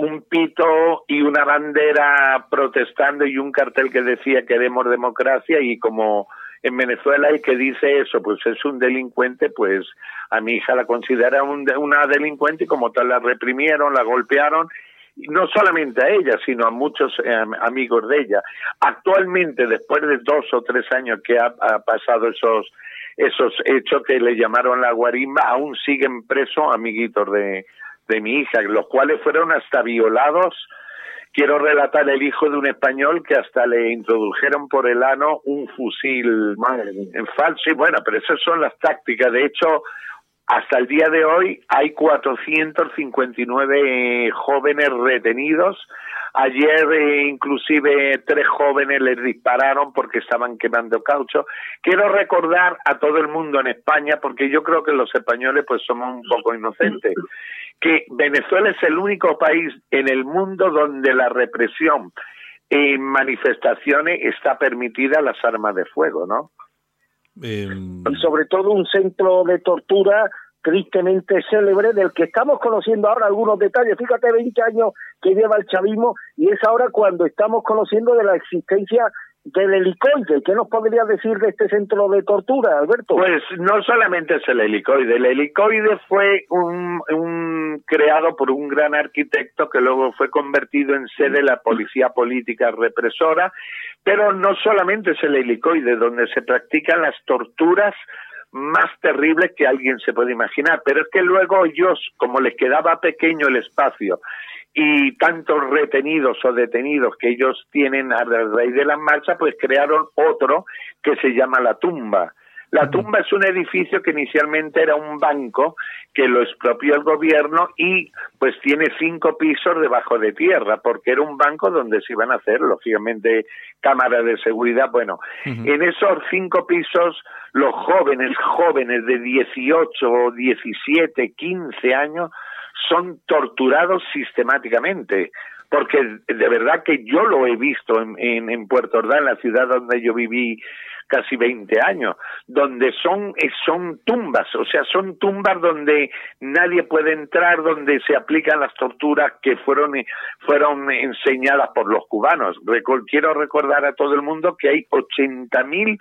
S6: un pito y una bandera protestando y un cartel que decía queremos democracia y como en Venezuela el que dice eso pues es un delincuente pues a mi hija la considera una delincuente y como tal la reprimieron la golpearon no solamente a ella, sino a muchos eh, amigos de ella. Actualmente, después de dos o tres años que ha, pasado esos esos hechos que le llamaron la guarimba, aún siguen presos amiguitos de, de mi hija, los cuales fueron hasta violados. Quiero relatar el hijo de un español que hasta le introdujeron por el ano un fusil en falso. Y bueno, pero esas son las tácticas. De hecho, hasta el día de hoy hay 459 jóvenes retenidos. Ayer eh, inclusive tres jóvenes les dispararon porque estaban quemando caucho. Quiero recordar a todo el mundo en España, porque yo creo que los españoles pues somos un poco inocentes, que Venezuela es el único país en el mundo donde la represión en manifestaciones está permitida las armas de fuego, ¿no?
S5: Y sobre todo un centro de tortura tristemente célebre del que estamos conociendo ahora algunos detalles. Fíjate, 20 años que lleva el chavismo y es ahora cuando estamos conociendo de la existencia del helicoide. ¿Qué nos podría decir de este centro de tortura, Alberto?
S6: Pues no solamente es el helicoide. El helicoide fue un, un creado por un gran arquitecto que luego fue convertido en sede de la policía política represora, pero no solamente es el helicoide donde se practican las torturas más terribles que alguien se puede imaginar, pero es que luego ellos, como les quedaba pequeño el espacio y tantos retenidos o detenidos que ellos tienen a raíz de la marcha, pues crearon otro que se llama la tumba. La tumba es un edificio que inicialmente era un banco que lo expropió el gobierno y pues tiene cinco pisos debajo de tierra porque era un banco donde se iban a hacer lógicamente cámaras de seguridad. Bueno, en esos cinco pisos los jóvenes, jóvenes de 18, 17, 15 años son torturados sistemáticamente porque de verdad que yo lo he visto en, en, en Puerto Ordaz, en la ciudad donde yo viví casi 20 años, donde son, son tumbas, o sea, son tumbas donde nadie puede entrar, donde se aplican las torturas que fueron, fueron enseñadas por los cubanos. quiero recordar a todo el mundo que hay 80.000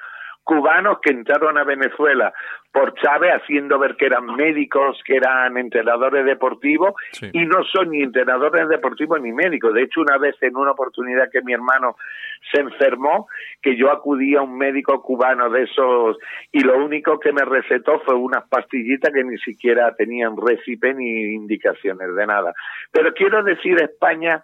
S6: cubanos que entraron a Venezuela por Chávez haciendo ver que eran médicos, que eran entrenadores deportivos y no son ni entrenadores deportivos ni médicos. De hecho, una vez en una oportunidad que mi hermano se enfermó, que yo acudí a un médico cubano de esos y lo único que me recetó fue unas pastillitas que ni siquiera tenían récipe ni indicaciones de nada. Pero quiero decir España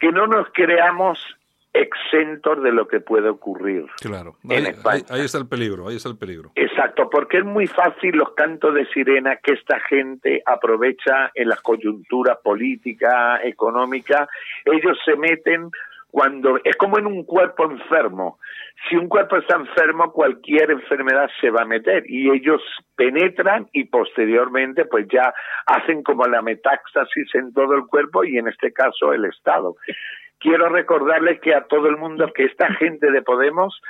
S6: que no nos creamos exentos de lo que puede ocurrir.
S2: Claro, ahí, ahí, está el peligro, ahí está el peligro.
S6: Exacto, porque es muy fácil los cantos de sirena que esta gente aprovecha en las coyunturas políticas, económicas, ellos se meten cuando es como en un cuerpo enfermo. Si un cuerpo está enfermo, cualquier enfermedad se va a meter y ellos penetran y posteriormente pues ya hacen como la metástasis en todo el cuerpo y en este caso el Estado quiero recordarles que a todo el mundo que esta gente de Podemos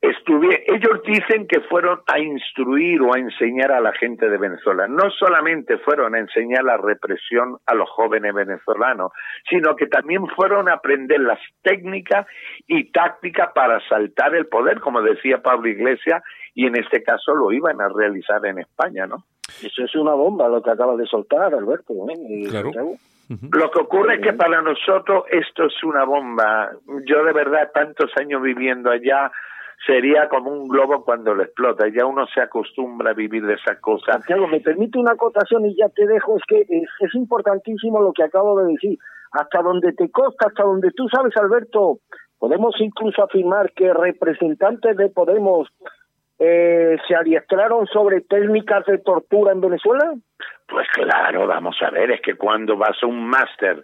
S6: estuve, ellos dicen que fueron a instruir o a enseñar a la gente de Venezuela. No solamente fueron a enseñar la represión a los jóvenes venezolanos, sino que también fueron a aprender las técnicas y tácticas para saltar el poder, como decía Pablo Iglesias, y en este caso lo iban a realizar en España, ¿no?
S5: Eso es una bomba lo que acaba de soltar, Alberto. ¿eh?
S2: Claro.
S6: Lo que ocurre es que para nosotros esto es una bomba. Yo de verdad tantos años viviendo allá sería como un globo cuando lo explota. Ya uno se acostumbra a vivir de esas cosas.
S5: Santiago, me permite una acotación y ya te dejo. Es que es, importantísimo lo que acabo de decir. Hasta donde te costa, hasta donde tú sabes, Alberto, podemos incluso afirmar que representantes de Podemos eh, se adiestraron sobre técnicas de tortura en Venezuela.
S6: Pues claro, vamos a ver, es que cuando vas a un máster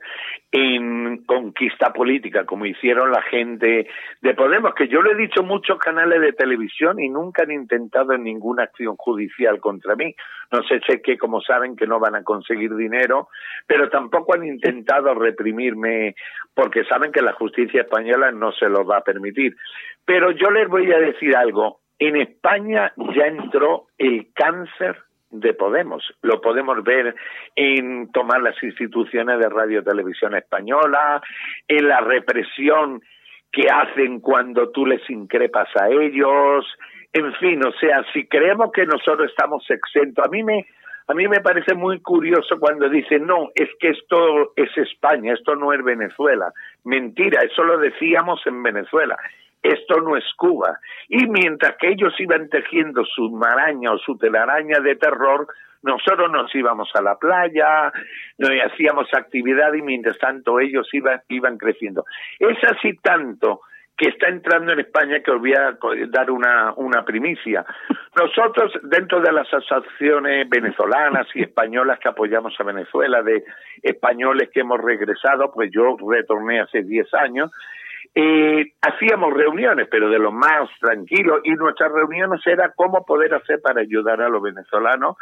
S6: en conquista política, como hicieron la gente de Podemos, que yo le he dicho muchos canales de televisión y nunca han intentado ninguna acción judicial contra mí. No sé, sé que como saben que no van a conseguir dinero, pero tampoco han intentado reprimirme porque saben que la justicia española no se lo va a permitir. Pero yo les voy a decir algo, en España ya entró el cáncer de Podemos. Lo podemos ver en tomar las instituciones de radio televisión española, en la represión que hacen cuando tú les increpas a ellos, en fin, o sea, si creemos que nosotros estamos exentos, a mí me a mí me parece muy curioso cuando dicen, no, es que esto es España, esto no es Venezuela. Mentira, eso lo decíamos en Venezuela esto no es Cuba. Y mientras que ellos iban tejiendo su maraña o su telaraña de terror, nosotros nos íbamos a la playa, nos hacíamos actividad y mientras tanto ellos iban, iban creciendo. Es así tanto que está entrando en España que os voy a dar una, una primicia. Nosotros, dentro de las asociaciones venezolanas y españolas que apoyamos a Venezuela, de españoles que hemos regresado, pues yo retorné hace 10 años, eh, hacíamos reuniones, pero de lo más tranquilo, y nuestras reuniones era cómo poder hacer para ayudar a los venezolanos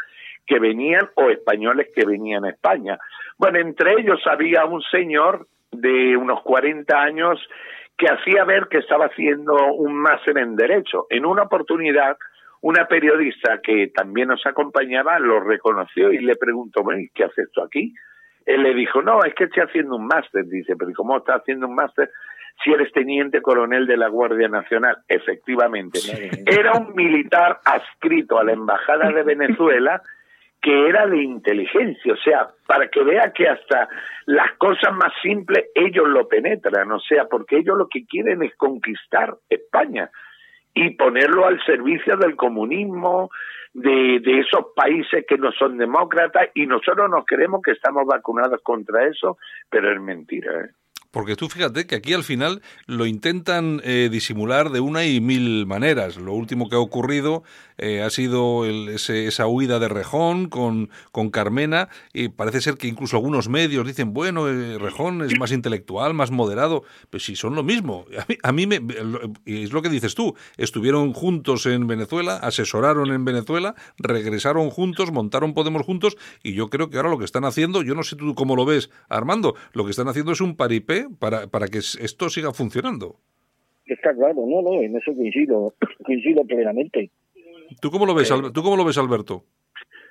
S6: que venían o españoles que venían a España. Bueno, entre ellos había un señor de unos 40 años que hacía ver que estaba haciendo un máster en Derecho. En una oportunidad, una periodista que también nos acompañaba lo reconoció y le preguntó, bueno, ¿qué haces tú aquí? Él le dijo, no, es que estoy haciendo un máster. Dice, pero ¿cómo está haciendo un máster? Si eres teniente coronel de la Guardia Nacional. Efectivamente, era un militar adscrito a la Embajada de Venezuela que era de inteligencia, o sea, para que vea que hasta las cosas más simples ellos lo penetran, o sea, porque ellos lo que quieren es conquistar España y ponerlo al servicio del comunismo, de, de esos países que no son demócratas, y nosotros nos creemos que estamos vacunados contra eso, pero es mentira. ¿eh?
S2: Porque tú fíjate que aquí al final lo intentan eh, disimular de una y mil maneras. Lo último que ha ocurrido eh, ha sido esa huida de Rejón con, con Carmena y parece ser que incluso algunos medios dicen, bueno, eh, Rejón es más intelectual, más moderado, pero si son lo mismo. A mí, me, es lo que dices tú, estuvieron juntos en Venezuela, asesoraron en Venezuela, regresaron juntos, montaron Podemos juntos y yo creo que ahora lo que están haciendo, yo no sé tú cómo lo ves, Armando, lo que están haciendo es un paripé para, para que esto siga funcionando.
S5: Está claro, no, no, en eso coincido, coincido plenamente.
S2: ¿Tú cómo lo ves, ¿tú cómo lo ves Alberto?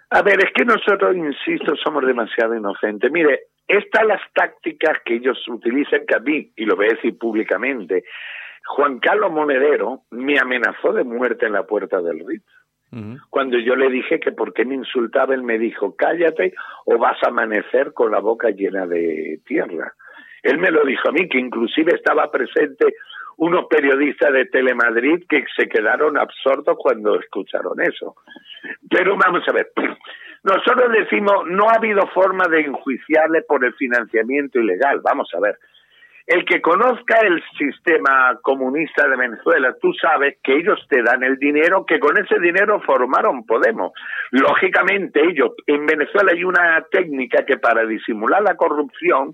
S6: A ver, es que nosotros, insisto, somos demasiado inocentes. Mire, estas las tácticas que ellos utilizan, que a mí, y lo voy a decir públicamente, Juan Carlos Monedero me amenazó de muerte en la puerta del Ritz. Cuando yo le dije que por qué me insultaba, él me dijo, cállate o vas a amanecer con la boca llena de tierra. Él me lo dijo a mí, que inclusive estaba presente unos periodistas de Telemadrid que se quedaron absortos cuando escucharon eso. Pero vamos a ver, nosotros decimos, no ha habido forma de enjuiciarle por el financiamiento ilegal. Vamos a ver, el que conozca el sistema comunista de Venezuela, tú sabes que ellos te dan el dinero, que con ese dinero formaron Podemos. Lógicamente, ellos, en Venezuela hay una técnica que para disimular la corrupción,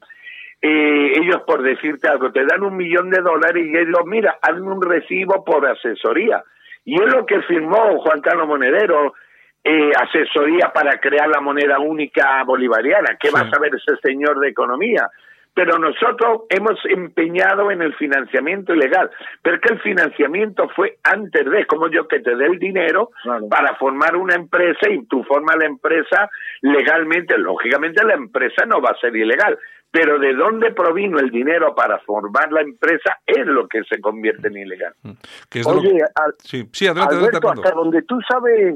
S6: eh, ellos por decirte algo, te dan un millón de dólares y ellos, mira, hazme un recibo por asesoría. Y es lo que firmó Juan Carlos Monedero, eh, asesoría para crear la moneda única bolivariana. ¿Qué va a saber ese señor de economía? pero nosotros hemos empeñado en el financiamiento ilegal, pero es que el financiamiento fue antes de, como yo que te dé el dinero para formar una empresa y tú formas la empresa legalmente, lógicamente la empresa no va a ser ilegal, pero de dónde provino el dinero para formar la empresa es lo que se convierte en ilegal. Mm.
S5: Oye, sí, adelante, Alberto, hasta donde tú sabes,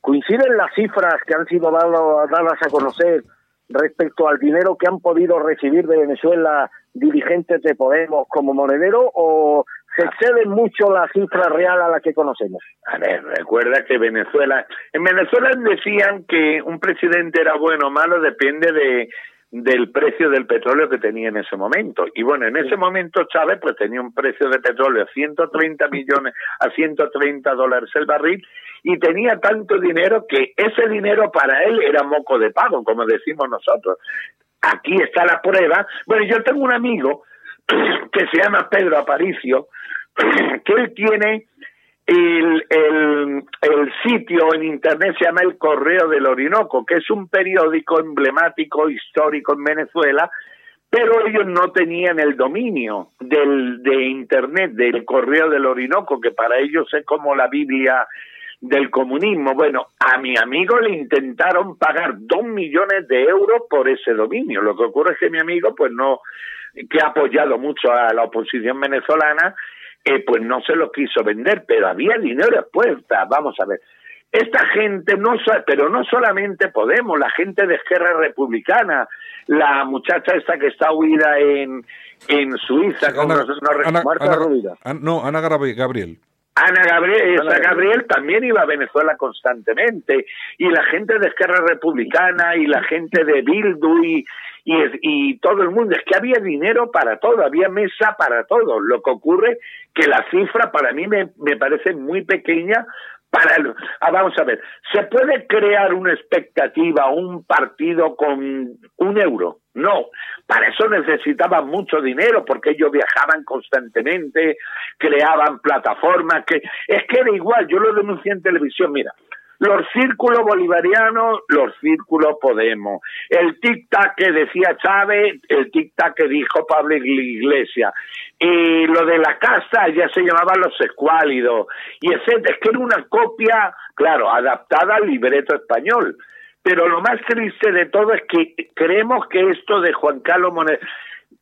S5: coinciden las cifras que han sido dadas a conocer respecto al dinero que han podido recibir de Venezuela dirigentes de Podemos como monedero o se excede mucho la cifra real a la que conocemos?
S6: A ver, recuerda que Venezuela, en Venezuela decían que un presidente era bueno o malo depende de del precio del petróleo que tenía en ese momento. Y bueno, en ese momento Chávez pues tenía un precio de petróleo a 130 millones, a 130 dólares el barril y tenía tanto dinero que ese dinero para él era moco de pago, como decimos nosotros. Aquí está la prueba. Bueno, yo tengo un amigo que se llama Pedro Aparicio, que él tiene el, el, el, sitio en internet se llama El Correo del Orinoco, que es un periódico emblemático histórico en Venezuela, pero ellos no tenían el dominio del, de internet del Correo del Orinoco, que para ellos es como la Biblia del comunismo. Bueno, a mi amigo le intentaron pagar dos millones de euros por ese dominio. Lo que ocurre es que mi amigo, pues no, que ha apoyado mucho a la oposición venezolana, eh, pues no se lo quiso vender, pero había dinero expuesta. Vamos a ver. Esta gente no, pero no solamente Podemos, la gente de Esquerra Republicana, la muchacha esta que está huida en, en Suiza,
S2: Ana, no, no, Ana Gabriel.
S6: Ana Gabriel, Ana Gabriel también iba a Venezuela constantemente y la gente de Esquerra Republicana y la gente de Bildu y, y, y todo el mundo, es que había dinero para todo, había mesa para todo. Lo que ocurre que la cifra para mí me, me parece muy pequeña para ah, vamos a ver, ¿se puede crear una expectativa, un partido con un euro? No, para eso necesitaban mucho dinero porque ellos viajaban constantemente, creaban plataformas, que es que era igual, yo lo denuncié en televisión, mira, los círculos bolivarianos, los círculos Podemos. El tic-tac que decía Chávez, el tic-tac que dijo Pablo Iglesias. Y lo de la casa ya se llamaba Los Escuálidos. Y ese, es que era una copia, claro, adaptada al libreto español. Pero lo más triste de todo es que creemos que esto de Juan Carlos Monedero,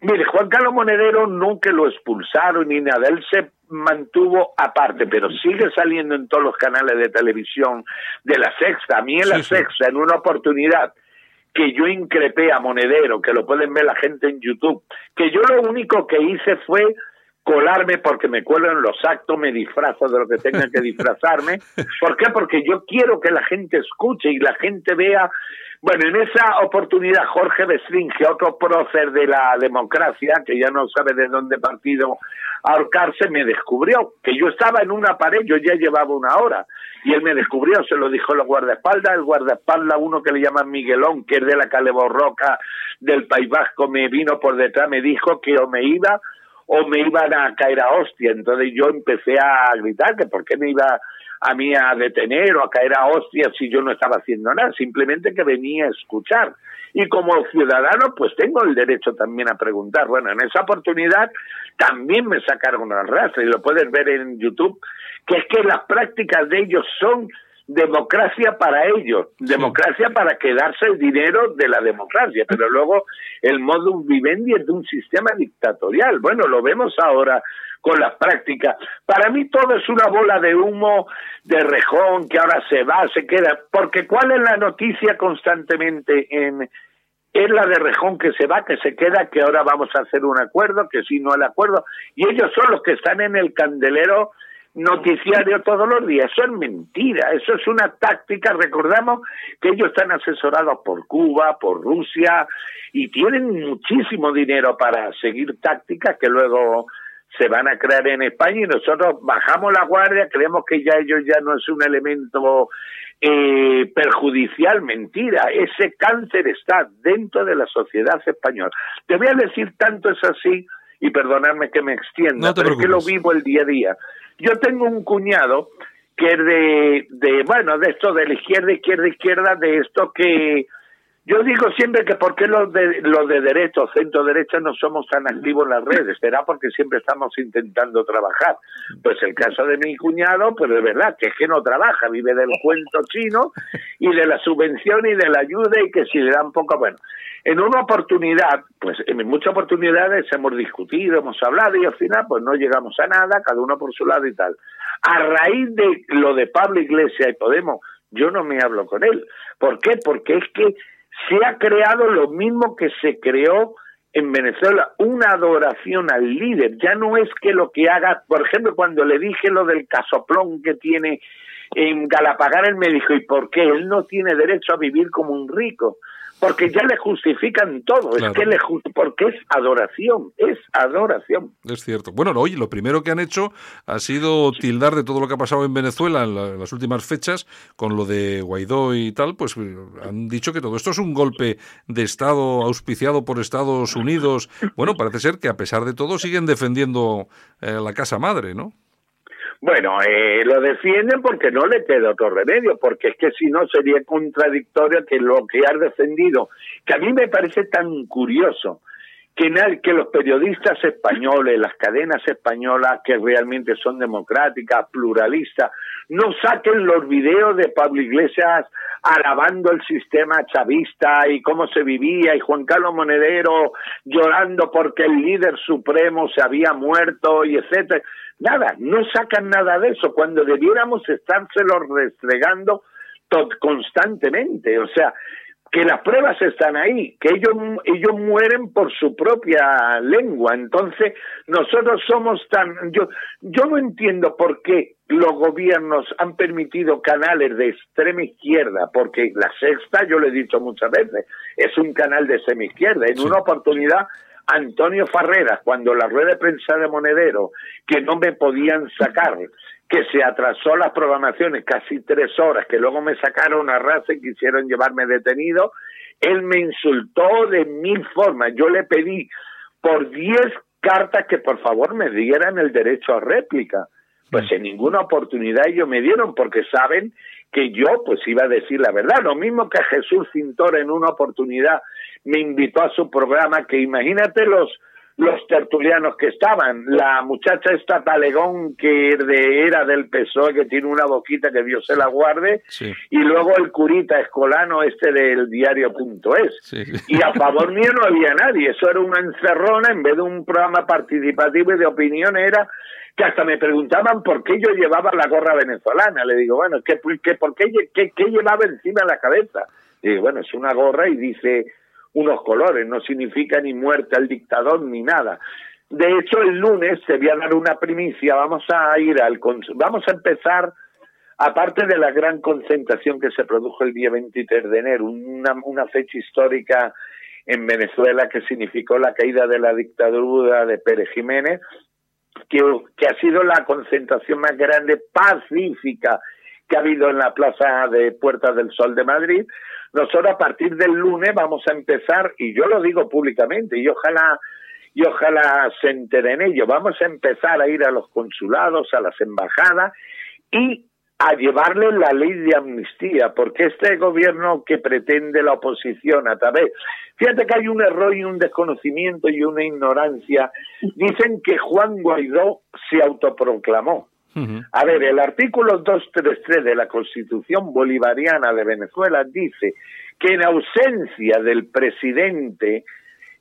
S6: mire, Juan Carlos Monedero nunca lo expulsaron ni nada, él se mantuvo aparte, pero sigue saliendo en todos los canales de televisión de la sexta. A mí en la sexta, en una oportunidad que yo increpé a Monedero, que lo pueden ver la gente en YouTube, que yo lo único que hice fue colarme porque me cuelo en los actos, me disfrazo de lo que tenga que disfrazarme. ¿Por qué? Porque yo quiero que la gente escuche y la gente vea. Bueno, en esa oportunidad Jorge Besringe, otro prócer de la democracia, que ya no sabe de dónde partido ahorcarse, me descubrió que yo estaba en una pared, yo ya llevaba una hora, y él me descubrió, se lo dijo el guardaespaldas, el guardaespaldas, uno que le llaman Miguelón, que es de la Caleborroca del País Vasco, me vino por detrás, me dijo que o me iba o me iban a caer a hostia. Entonces yo empecé a gritar que por qué me iba a mí a detener o a caer a hostia si yo no estaba haciendo nada, simplemente que venía a escuchar. Y como ciudadano, pues tengo el derecho también a preguntar. Bueno, en esa oportunidad también me sacaron al rastro y lo puedes ver en YouTube, que es que las prácticas de ellos son democracia para ellos, democracia para quedarse el dinero de la democracia, pero luego el modus vivendi es de un sistema dictatorial. Bueno, lo vemos ahora con las prácticas. Para mí todo es una bola de humo de rejón que ahora se va, se queda, porque ¿cuál es la noticia constantemente en es la de Rejón que se va, que se queda, que ahora vamos a hacer un acuerdo, que si no el acuerdo, y ellos son los que están en el candelero noticiario todos los días. Eso es mentira, eso es una táctica. Recordamos que ellos están asesorados por Cuba, por Rusia, y tienen muchísimo dinero para seguir tácticas que luego se van a crear en España y nosotros bajamos la guardia, creemos que ya ellos ya no es un elemento eh, perjudicial, mentira, ese cáncer está dentro de la sociedad española. Te voy a decir tanto es así, y perdonadme que me extienda, pero es que lo vivo el día a día. Yo tengo un cuñado que es de, de bueno, de esto de la izquierda, izquierda, izquierda, de esto que yo digo siempre que por qué los de, los de derecha o centro derecha no somos tan activos en las redes, será porque siempre estamos intentando trabajar. Pues el caso de mi cuñado, pues es verdad que es que no trabaja, vive del cuento chino y de la subvención y de la ayuda y que si le dan poco, bueno, en una oportunidad, pues en muchas oportunidades hemos discutido, hemos hablado y al final pues no llegamos a nada, cada uno por su lado y tal. A raíz de lo de Pablo Iglesias y Podemos, yo no me hablo con él. ¿Por qué? Porque es que se ha creado lo mismo que se creó en Venezuela, una adoración al líder. Ya no es que lo que haga, por ejemplo, cuando le dije lo del casoplón que tiene en Galapagar, él me dijo, ¿y por qué? Él no tiene derecho a vivir como un rico porque ya le justifican todo, es que le porque es adoración, es adoración.
S2: Es cierto. Bueno, oye, lo primero que han hecho ha sido tildar de todo lo que ha pasado en Venezuela en, las últimas fechas, con lo de Guaidó y tal, pues eh, han dicho que todo esto es un golpe de Estado auspiciado por Estados Unidos. Bueno, parece ser que a pesar de todo siguen defendiendo eh, la casa madre, ¿no?
S6: Bueno, eh, lo defienden porque no le queda otro remedio, porque es que si no sería contradictorio que lo que ha defendido, que a mí me parece tan curioso, que, que los periodistas españoles, las cadenas españolas que realmente son democráticas, pluralistas, no saquen los videos de Pablo Iglesias alabando el sistema chavista y cómo se vivía y Juan Carlos Monedero llorando porque el líder supremo se había muerto y etcétera. Nada, no sacan nada de eso cuando debiéramos estárselo restregando constantemente. O sea, que las pruebas están ahí, que ellos, ellos mueren por su propia lengua. Entonces, nosotros somos tan... Yo, yo no entiendo por qué los gobiernos han permitido canales de extrema izquierda, porque la sexta, yo lo he dicho muchas veces, es un canal de semi izquierda. En una oportunidad Antonio Farreras, cuando la rueda de prensa de Monedero, que no me podían sacar, que se atrasó las programaciones casi tres horas, que luego me sacaron a raza y quisieron llevarme detenido, él me insultó de mil formas. Yo le pedí por diez cartas que por favor me dieran el derecho a réplica. Pues en ninguna oportunidad ellos me dieron porque saben que yo pues iba a decir la verdad. Lo mismo que Jesús Cintor en una oportunidad me invitó a su programa, que imagínate los los tertulianos que estaban, la muchacha esta talegón que era del PSOE, que tiene una boquita que Dios se la guarde, y luego el curita escolano este del diario.es. Y a favor mío no había nadie, eso era una encerrona, en vez de un programa participativo y de opinión era que hasta me preguntaban por qué yo llevaba la gorra venezolana. Le digo, bueno, ¿qué, qué, por qué, qué, llevaba encima de la cabeza? Y digo, bueno, es una gorra y dice unos colores, no significa ni muerte al dictador ni nada. De hecho, el lunes te voy a dar una primicia, vamos a ir al vamos a empezar aparte de la gran concentración que se produjo el día 23 de enero, una, una fecha histórica en Venezuela que significó la caída de la dictadura de Pérez Jiménez, que, ha sido la concentración más grande pacífica que ha habido en la plaza de Puerta del Sol de Madrid, nosotros a partir del lunes vamos a empezar, y yo lo digo públicamente, y ojalá, y ojalá se enteren ello, vamos a empezar a ir a los consulados, a las embajadas, y a llevarle la ley de amnistía, porque este gobierno que pretende la oposición a través, fíjate que hay un error y un desconocimiento y una ignorancia, dicen que Juan Guaidó se autoproclamó. A ver, el artículo 233 de la Constitución Bolivariana de Venezuela dice que en ausencia del presidente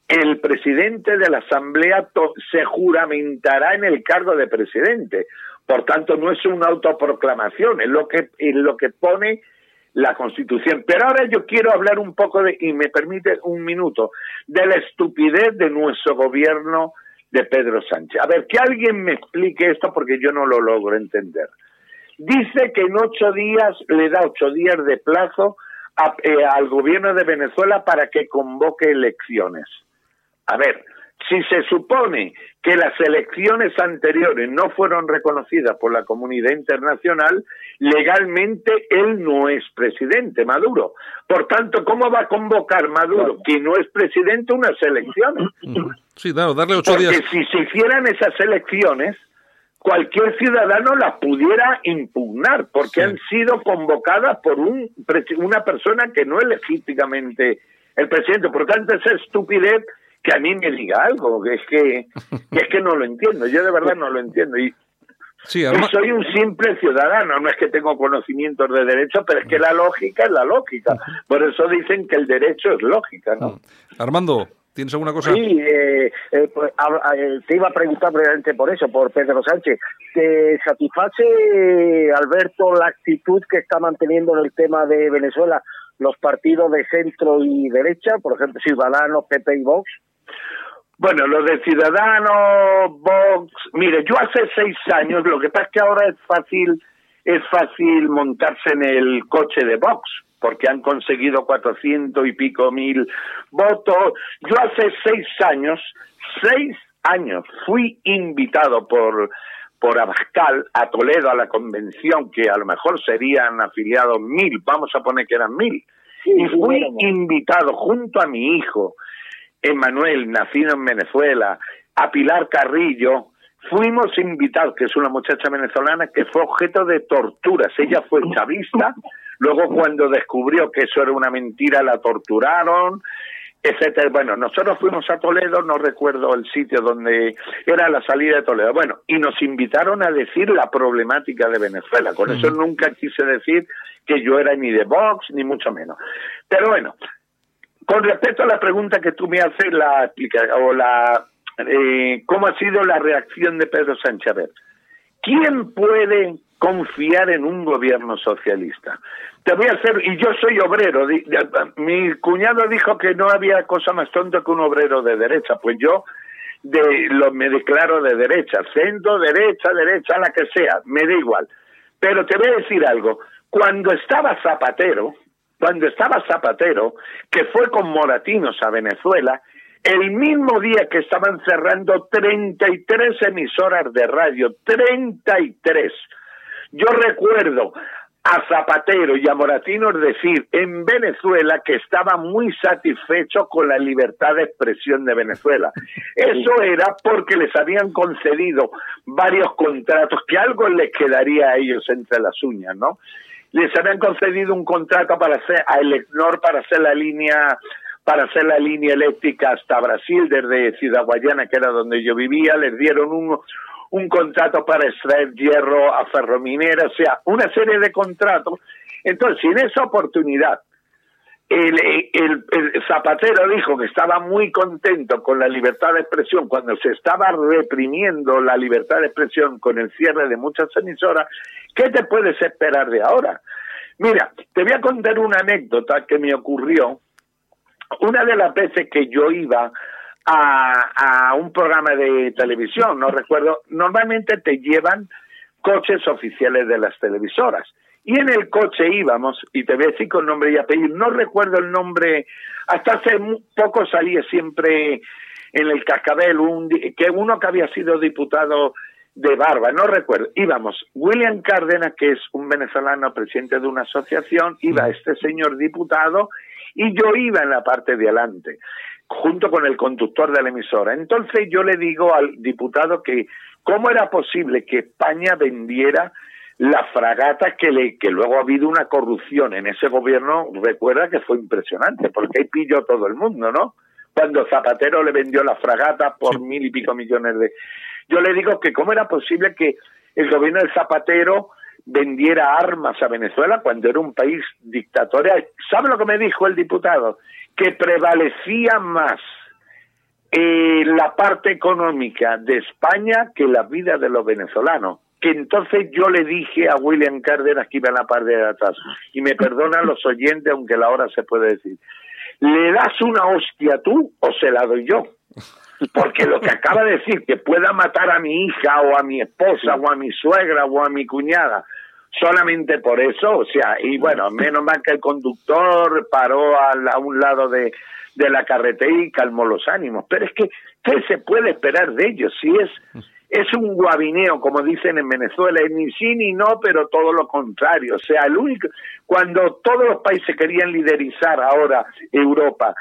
S6: el presidente de la Asamblea se juramentará en el cargo de presidente. Por tanto, no es una autoproclamación, es lo que, es lo que pone la Constitución. Pero ahora yo quiero hablar un poco de, y me permite un minuto, de la estupidez de nuestro gobierno de Pedro Sánchez. A ver, que alguien me explique esto porque yo no lo logro entender. Dice que en ocho días, le da ocho días de plazo eh, al gobierno de Venezuela para que convoque elecciones. A ver, si se supone que las elecciones anteriores no fueron reconocidas por la comunidad internacional, legalmente él no es presidente, Maduro. Por tanto, ¿cómo va a convocar Maduro, que no es presidente, unas elecciones?
S2: Sí, claro, darle ocho
S6: Porque si se hicieran esas elecciones, cualquier ciudadano las pudiera impugnar, porque han sido convocadas por un, una persona que no es legítimamente el presidente. Por tanto, esa estupidez que a mí me diga algo, que es que, es que no lo entiendo, yo de verdad no lo entiendo. Y, soy un simple ciudadano, no es que tengo conocimientos de derecho, pero es que la lógica es la lógica. Por eso dicen que el derecho es lógica, ¿no?
S2: Mm. Armando, ¿tienes alguna cosa?
S5: Sí, eh, eh, pues, eh, te iba a preguntar precisamente por eso, por Pedro Sánchez. ¿Te satisface, Alberto, la actitud que está manteniendo en el tema de Venezuela los partidos de centro y derecha, por ejemplo, Ciudadanos, PP y Vox?
S6: Bueno, lo de Ciudadanos, Vox, mire, yo hace seis años, lo que pasa es que ahora es fácil, es fácil montarse en el coche de Vox, porque han conseguido cuatrocientos y pico mil votos. Yo hace seis años, seis años, fui invitado por por Abascal a Toledo a la convención, que a lo mejor serían afiliados mil, vamos a poner que eran mil, y fui invitado junto a mi hijo, Emanuel, nacido en Venezuela, a Pilar Carrillo, fuimos invitados, que es una muchacha venezolana que fue objeto de torturas. Ella fue chavista, luego cuando descubrió que eso era una mentira la torturaron, etcétera. Bueno, nosotros fuimos a Toledo, no recuerdo el sitio donde era la salida de Toledo. Bueno, y nos invitaron a decir la problemática de Venezuela. Con eso nunca quise decir que yo era ni de Vox, ni mucho menos. Pero bueno, con respecto a la pregunta que tú me haces, la o la eh, cómo ha sido la reacción de Pedro Sánchez. ¿quién puede confiar en un gobierno socialista? Te voy a hacer, y yo soy obrero, mi cuñado dijo que no había cosa más tonta que un obrero de derecha, pues yo de, lo, me declaro de derecha, centro, derecha, derecha, la que sea, me da igual. Pero te voy a decir algo, cuando estaba Zapatero, cuando estaba Zapatero, que fue con Moratinos a Venezuela, el mismo día que estaban cerrando 33 emisoras de radio, 33. Yo recuerdo a Zapatero y a Moratinos decir en Venezuela que estaba muy satisfecho con la libertad de expresión de Venezuela. Eso era porque les habían concedido varios contratos que algo les quedaría a ellos entre las uñas, ¿no? Les habían concedido un contrato para hacer a Elecnor para hacer la línea para hacer la línea eléctrica hasta Brasil desde Ciudad Guayana que era donde yo vivía les dieron un un contrato para extraer hierro a ferrominera o sea una serie de contratos entonces en esa oportunidad el, Zapatero dijo que estaba muy contento con la libertad de expresión cuando se estaba reprimiendo la libertad de expresión con el cierre de muchas emisoras. ¿Qué te puedes esperar de ahora? Mira, te voy a contar una anécdota que me ocurrió una de las veces que yo iba a, un programa de televisión, no recuerdo, normalmente te llevan coches oficiales de las televisoras. Y en el coche íbamos, y te voy a decir con nombre y apellido, no recuerdo el nombre, hasta hace poco salía siempre en el cascabel un, que uno que había sido diputado de Barba, no recuerdo, íbamos, William Cárdenas, que es un venezolano presidente de una asociación, iba mm. este señor diputado y yo iba en la parte de adelante, junto con el conductor de la emisora. Entonces yo le digo al diputado que cómo era posible que España vendiera la fragata que, le, que luego ha habido una corrupción en ese gobierno, recuerda que fue impresionante, porque ahí pilló todo el mundo, ¿no? Cuando Zapatero le vendió la fragata por mil y pico millones de... Yo le digo que cómo era posible que el gobierno de Zapatero vendiera armas a Venezuela cuando era un país dictatorial. ¿Sabe lo que me dijo el diputado? Que prevalecía más eh, la parte económica de España que la vida de los venezolanos. Que entonces yo le dije a William Cárdenas que iba en la parte de atrás, y me perdonan los oyentes, aunque la hora se puede decir, ¿le das una hostia tú o se la doy yo? Porque lo que acaba de decir, que pueda matar a mi hija o a mi esposa o a mi suegra o a mi cuñada, solamente por eso, o sea, y bueno, menos mal que el conductor paró a, un lado de, de la carretera y calmó los ánimos, pero es que, ¿qué se puede esperar de ellos? Si es, es un guabineo, como dicen en Venezuela, ni sí ni no, pero todo lo contrario, o sea, el único, cuando todos los países querían liderizar ahora Europa,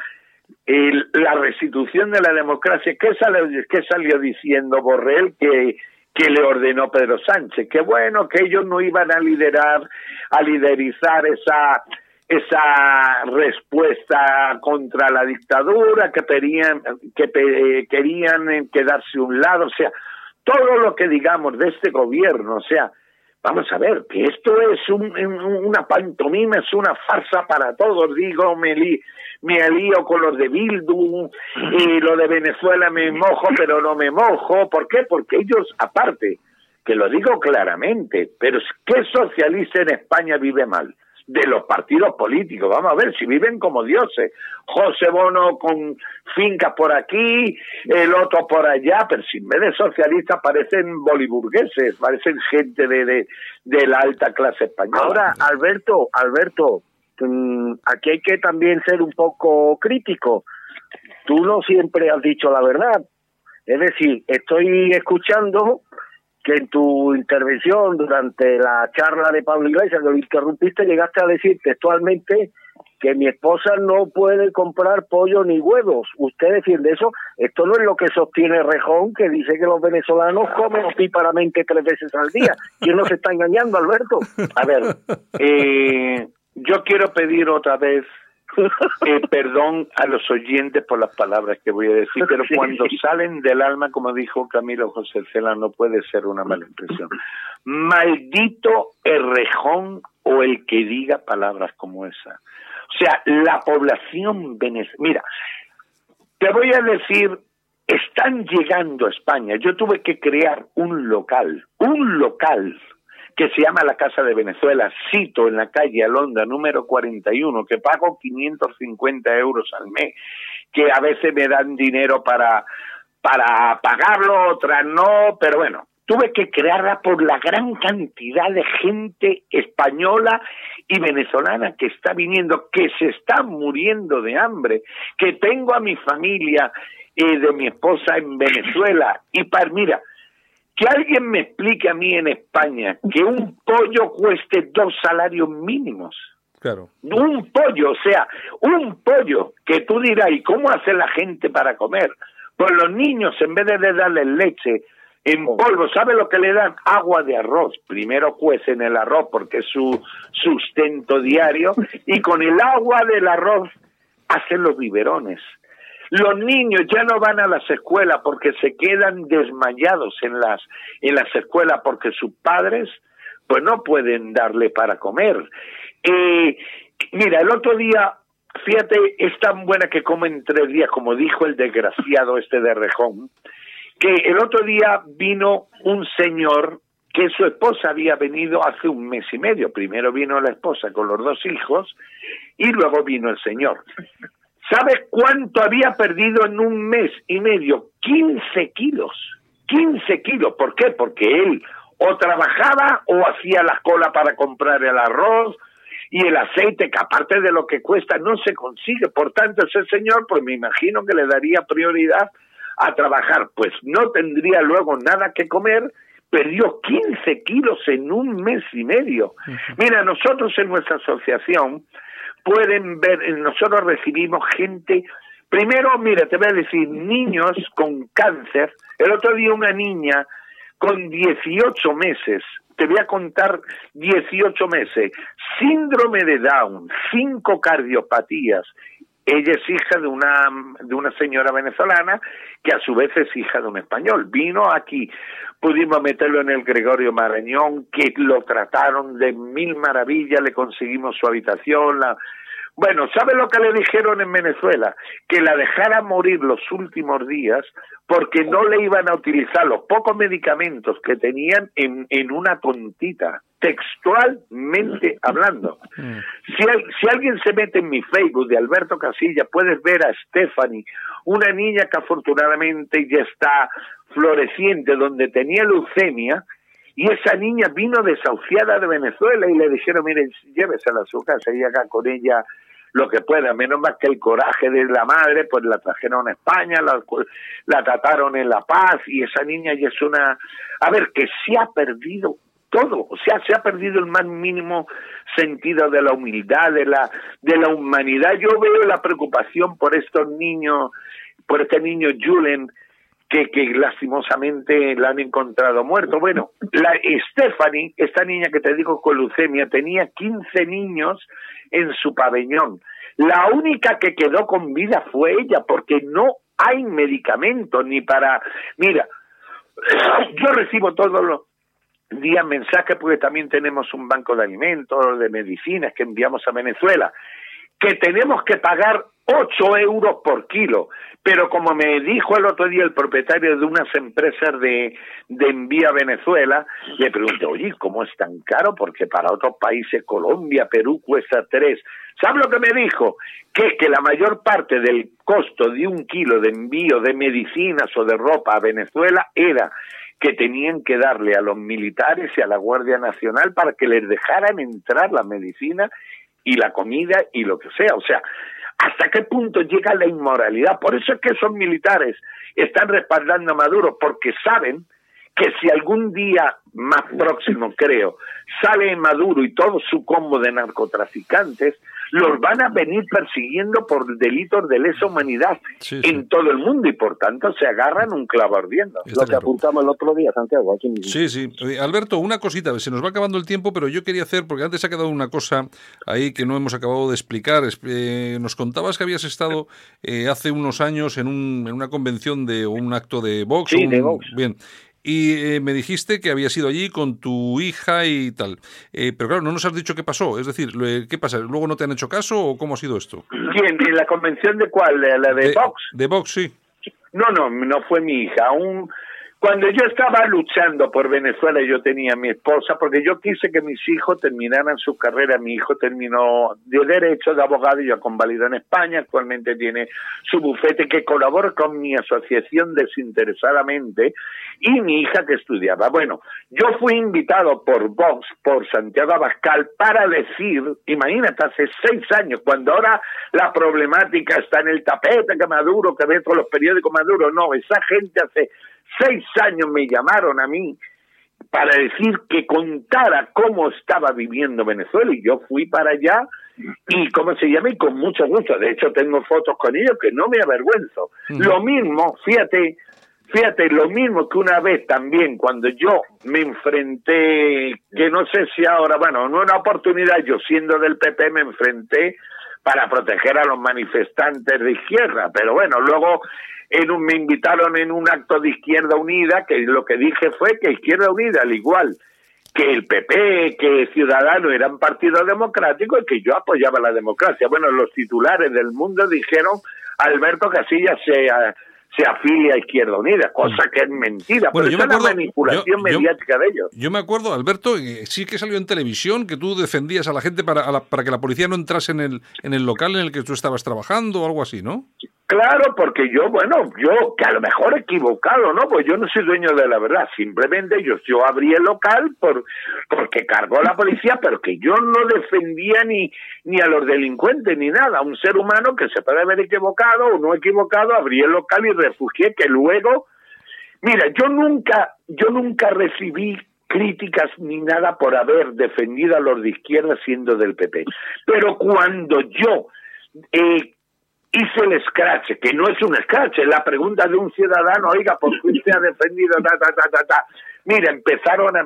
S6: la restitución de la democracia, ¿qué salió, qué salió diciendo Borrell? Que que le ordenó Pedro Sánchez. Qué bueno que ellos no iban a liderar, a liderizar esa esa respuesta contra la dictadura, que querían, que querían quedarse un lado, o sea, todo lo que digamos de este gobierno, o sea, vamos a ver, que esto es una pantomima, es una farsa para todos, digo, me, li, me alío con los de Bildu y lo de Venezuela me mojo, pero no me mojo. ¿Por qué? Porque ellos, aparte, que lo digo claramente, pero ¿qué socialista en España vive mal? de los partidos políticos. Vamos a ver si viven como dioses. José Bono con fincas por aquí, el otro por allá, pero si en vez de socialistas parecen boliburgueses, parecen gente de, de, de la alta clase española.
S5: Ahora, Alberto, Alberto, aquí hay que también ser un poco crítico. Tú no siempre has dicho la verdad. Es decir, estoy escuchando que en tu intervención durante la charla de Pablo Iglesias, que lo interrumpiste, llegaste a decir textualmente que mi esposa no puede comprar pollo ni huevos. ¿Usted defiende eso? Esto no es lo que sostiene Rejón, que dice que los venezolanos comen opíparamente tres veces al día. ¿Quién nos está engañando, Alberto?
S6: A ver, eh, yo quiero pedir otra vez eh, perdón a los oyentes por las palabras que voy a decir, pero cuando salen del alma, como dijo Camilo José Cela, no puede ser una mala impresión. Maldito el rejón o el que diga palabras como esa. O sea, la población venezolana. Mira, te voy a decir, están llegando a España. Yo tuve que crear un local, un local que se llama la Casa de Venezuela, cito en la calle Alonda número 41, que pago 550 euros al mes, que a veces me dan dinero para, para pagarlo, otras no, pero bueno, tuve que crearla por la gran cantidad de gente española y venezolana que está viniendo, que se está muriendo de hambre, que tengo a mi familia eh, de mi esposa en Venezuela. Y para, mira, que alguien me explique a mí en España que un pollo cueste dos salarios mínimos.
S2: Claro.
S6: Un pollo, o sea, un pollo que tú dirás, ¿y cómo hace la gente para comer? Pues los niños, en vez de darle leche en oh. polvo, ¿sabe lo que le dan? Agua de arroz. Primero cuecen el arroz porque es su sustento diario y con el agua del arroz hacen los biberones. Los niños ya no van a las escuelas porque se quedan desmayados en las en las escuelas porque sus padres pues no pueden darle para comer. Eh, mira, el otro día, fíjate, es tan buena que comen tres días, como dijo el desgraciado este de Rejón, que el otro día vino un señor que su esposa había venido hace un mes y medio. Primero vino la esposa con los dos hijos y luego vino el señor. ¿Sabes cuánto había perdido en un mes y medio? 15 kilos. 15 kilos. ¿Por qué? Porque él o trabajaba o hacía la cola para comprar el arroz y el aceite, que aparte de lo que cuesta, no se consigue. Por tanto, ese señor, pues me imagino que le daría prioridad a trabajar. Pues no tendría luego nada que comer perdió 15 kilos en un mes y medio. Mira, nosotros en nuestra asociación pueden ver, nosotros recibimos gente, primero, mira, te voy a decir, niños con cáncer, el otro día una niña con 18 meses, te voy a contar 18 meses, síndrome de Down, cinco cardiopatías, ella es hija de una, de una señora venezolana que a su vez es hija de un español. Vino aquí, pudimos meterlo en el Gregorio Marañón, que lo trataron de mil maravillas, le conseguimos su habitación, la, Bueno, ¿sabe lo que le dijeron en Venezuela? Que la dejara morir los últimos días porque no le iban a utilizar los pocos medicamentos que tenían en, en una tontita, textualmente hablando. Mm. Si, si alguien se mete en mi Facebook de Alberto Casilla, puedes ver a Stephanie, una niña que afortunadamente ya está floreciente, donde tenía leucemia, y esa niña vino desahuciada de Venezuela y le dijeron, miren, llévesela a su casa y haga con ella lo que pueda, menos más que el coraje de la madre, pues la trajeron a España, la, la trataron en La Paz y esa niña ya es una... A ver, que se ha perdido todo, o sea, se ha perdido el más mínimo sentido de la humildad, de la, de la humanidad. Yo veo la preocupación por estos niños, por este niño Julen, que, que lastimosamente la han encontrado muerto. Bueno, la Stephanie, esta niña que te digo con leucemia, tenía 15 niños en su pabellón. La única que quedó con vida fue ella, porque no hay medicamento ni para... Mira, yo recibo todos los días mensajes porque también tenemos un banco de alimentos, de medicinas que enviamos a Venezuela, que tenemos que pagar 8 euros por kilo. Pero como me dijo el otro día el propietario de unas empresas de, de envío a Venezuela, le pregunté, oye, ¿cómo es tan caro? Porque para otros países, Colombia, Perú, cuesta 3. ¿Sabes lo que me dijo? Que, que la mayor parte del costo de un kilo de envío de medicinas o de ropa a Venezuela era que tenían que darle a los militares y a la Guardia Nacional para que les dejaran entrar la medicina y la comida y lo que sea. O sea, ¿Hasta qué punto llega la inmoralidad? Por eso es que esos militares están respaldando a Maduro, porque saben que si algún día más próximo, creo, sale Maduro y todo su combo de narcotraficantes, los van a venir persiguiendo por delitos de lesa humanidad en todo el mundo y por tanto se agarran un clavo ardiendo.
S5: Lo que apuntamos el otro día, Santiago, aquí mismo.
S2: Sí, sí. Alberto, una cosita, se nos va acabando el tiempo, pero yo quería hacer, porque antes ha quedado una cosa ahí que no hemos acabado de explicar. Eh, nos contabas que habías estado eh, hace unos años en, un, en una convención de un acto de Vox.
S5: Sí, de Vox.
S2: Bien y eh, me dijiste que habías ido allí con tu hija y tal. Eh, pero claro, no nos has dicho qué pasó. Es decir, ¿qué pasa? ¿Luego no te han hecho caso o cómo ha sido esto?
S6: ¿Quién? ¿En la convención de cuál? ¿La de, de Vox?
S2: De Vox, sí.
S6: No, no, no fue mi hija. Un, cuando yo estaba luchando por Venezuela, yo tenía a mi esposa, porque yo quise que mis hijos terminaran su carrera. Mi hijo terminó de Derecho, de abogado, y yo convalido en España. Actualmente tiene su bufete que colabora con mi asociación desinteresadamente, y mi hija que estudiaba. Bueno, yo fui invitado por Vox, por Santiago Abascal, para decir, imagínate, hace seis años, cuando ahora la problemática está en el tapete, que Maduro, que ve todos los periódicos Maduro, no, esa gente hace seis años me llamaron a mí para decir que contara cómo estaba viviendo Venezuela y yo fui para allá y cómo se llama y con mucho gusto. De hecho tengo fotos con ellos que no me avergüenzo. Lo mismo, fíjate, fíjate, lo mismo que una vez también cuando yo me enfrenté, que no sé si ahora, bueno, en una oportunidad yo siendo del PP me enfrenté para proteger a los manifestantes de izquierda, pero bueno, luego en un, me invitaron en un acto de Izquierda Unida, que lo que dije fue que Izquierda Unida, al igual que el PP, que Ciudadanos eran partido democrático y que yo apoyaba la democracia. Bueno, los titulares del mundo dijeron Alberto Casillas se, se afilia a Izquierda Unida, cosa que es mentira. Bueno, pero yo es una manipulación mediática de ellos.
S2: Yo me acuerdo, Alberto, sí que salió en televisión que tú defendías a la gente para, para que la policía no entrase en el, en el local en el que tú estabas trabajando o algo así, ¿no?
S6: Claro, porque yo, bueno, yo, que a lo mejor equivocado, ¿no? Pues yo no soy dueño de la verdad, simplemente yo, yo abrí el local por, porque cargó la policía, pero que yo no defendía ni, ni a los delincuentes ni nada, un ser humano que se puede haber equivocado o no equivocado, abrí el local y refugié que luego, mira, yo nunca, yo nunca recibí críticas ni nada por haber defendido a los de izquierda siendo del PP, pero cuando yo eh, hice el scratch, que no es un scratch, es la pregunta de un ciudadano, oiga, ¿por qué usted ha defendido ta, ta, ta, ta, ta? Mira, empezaron a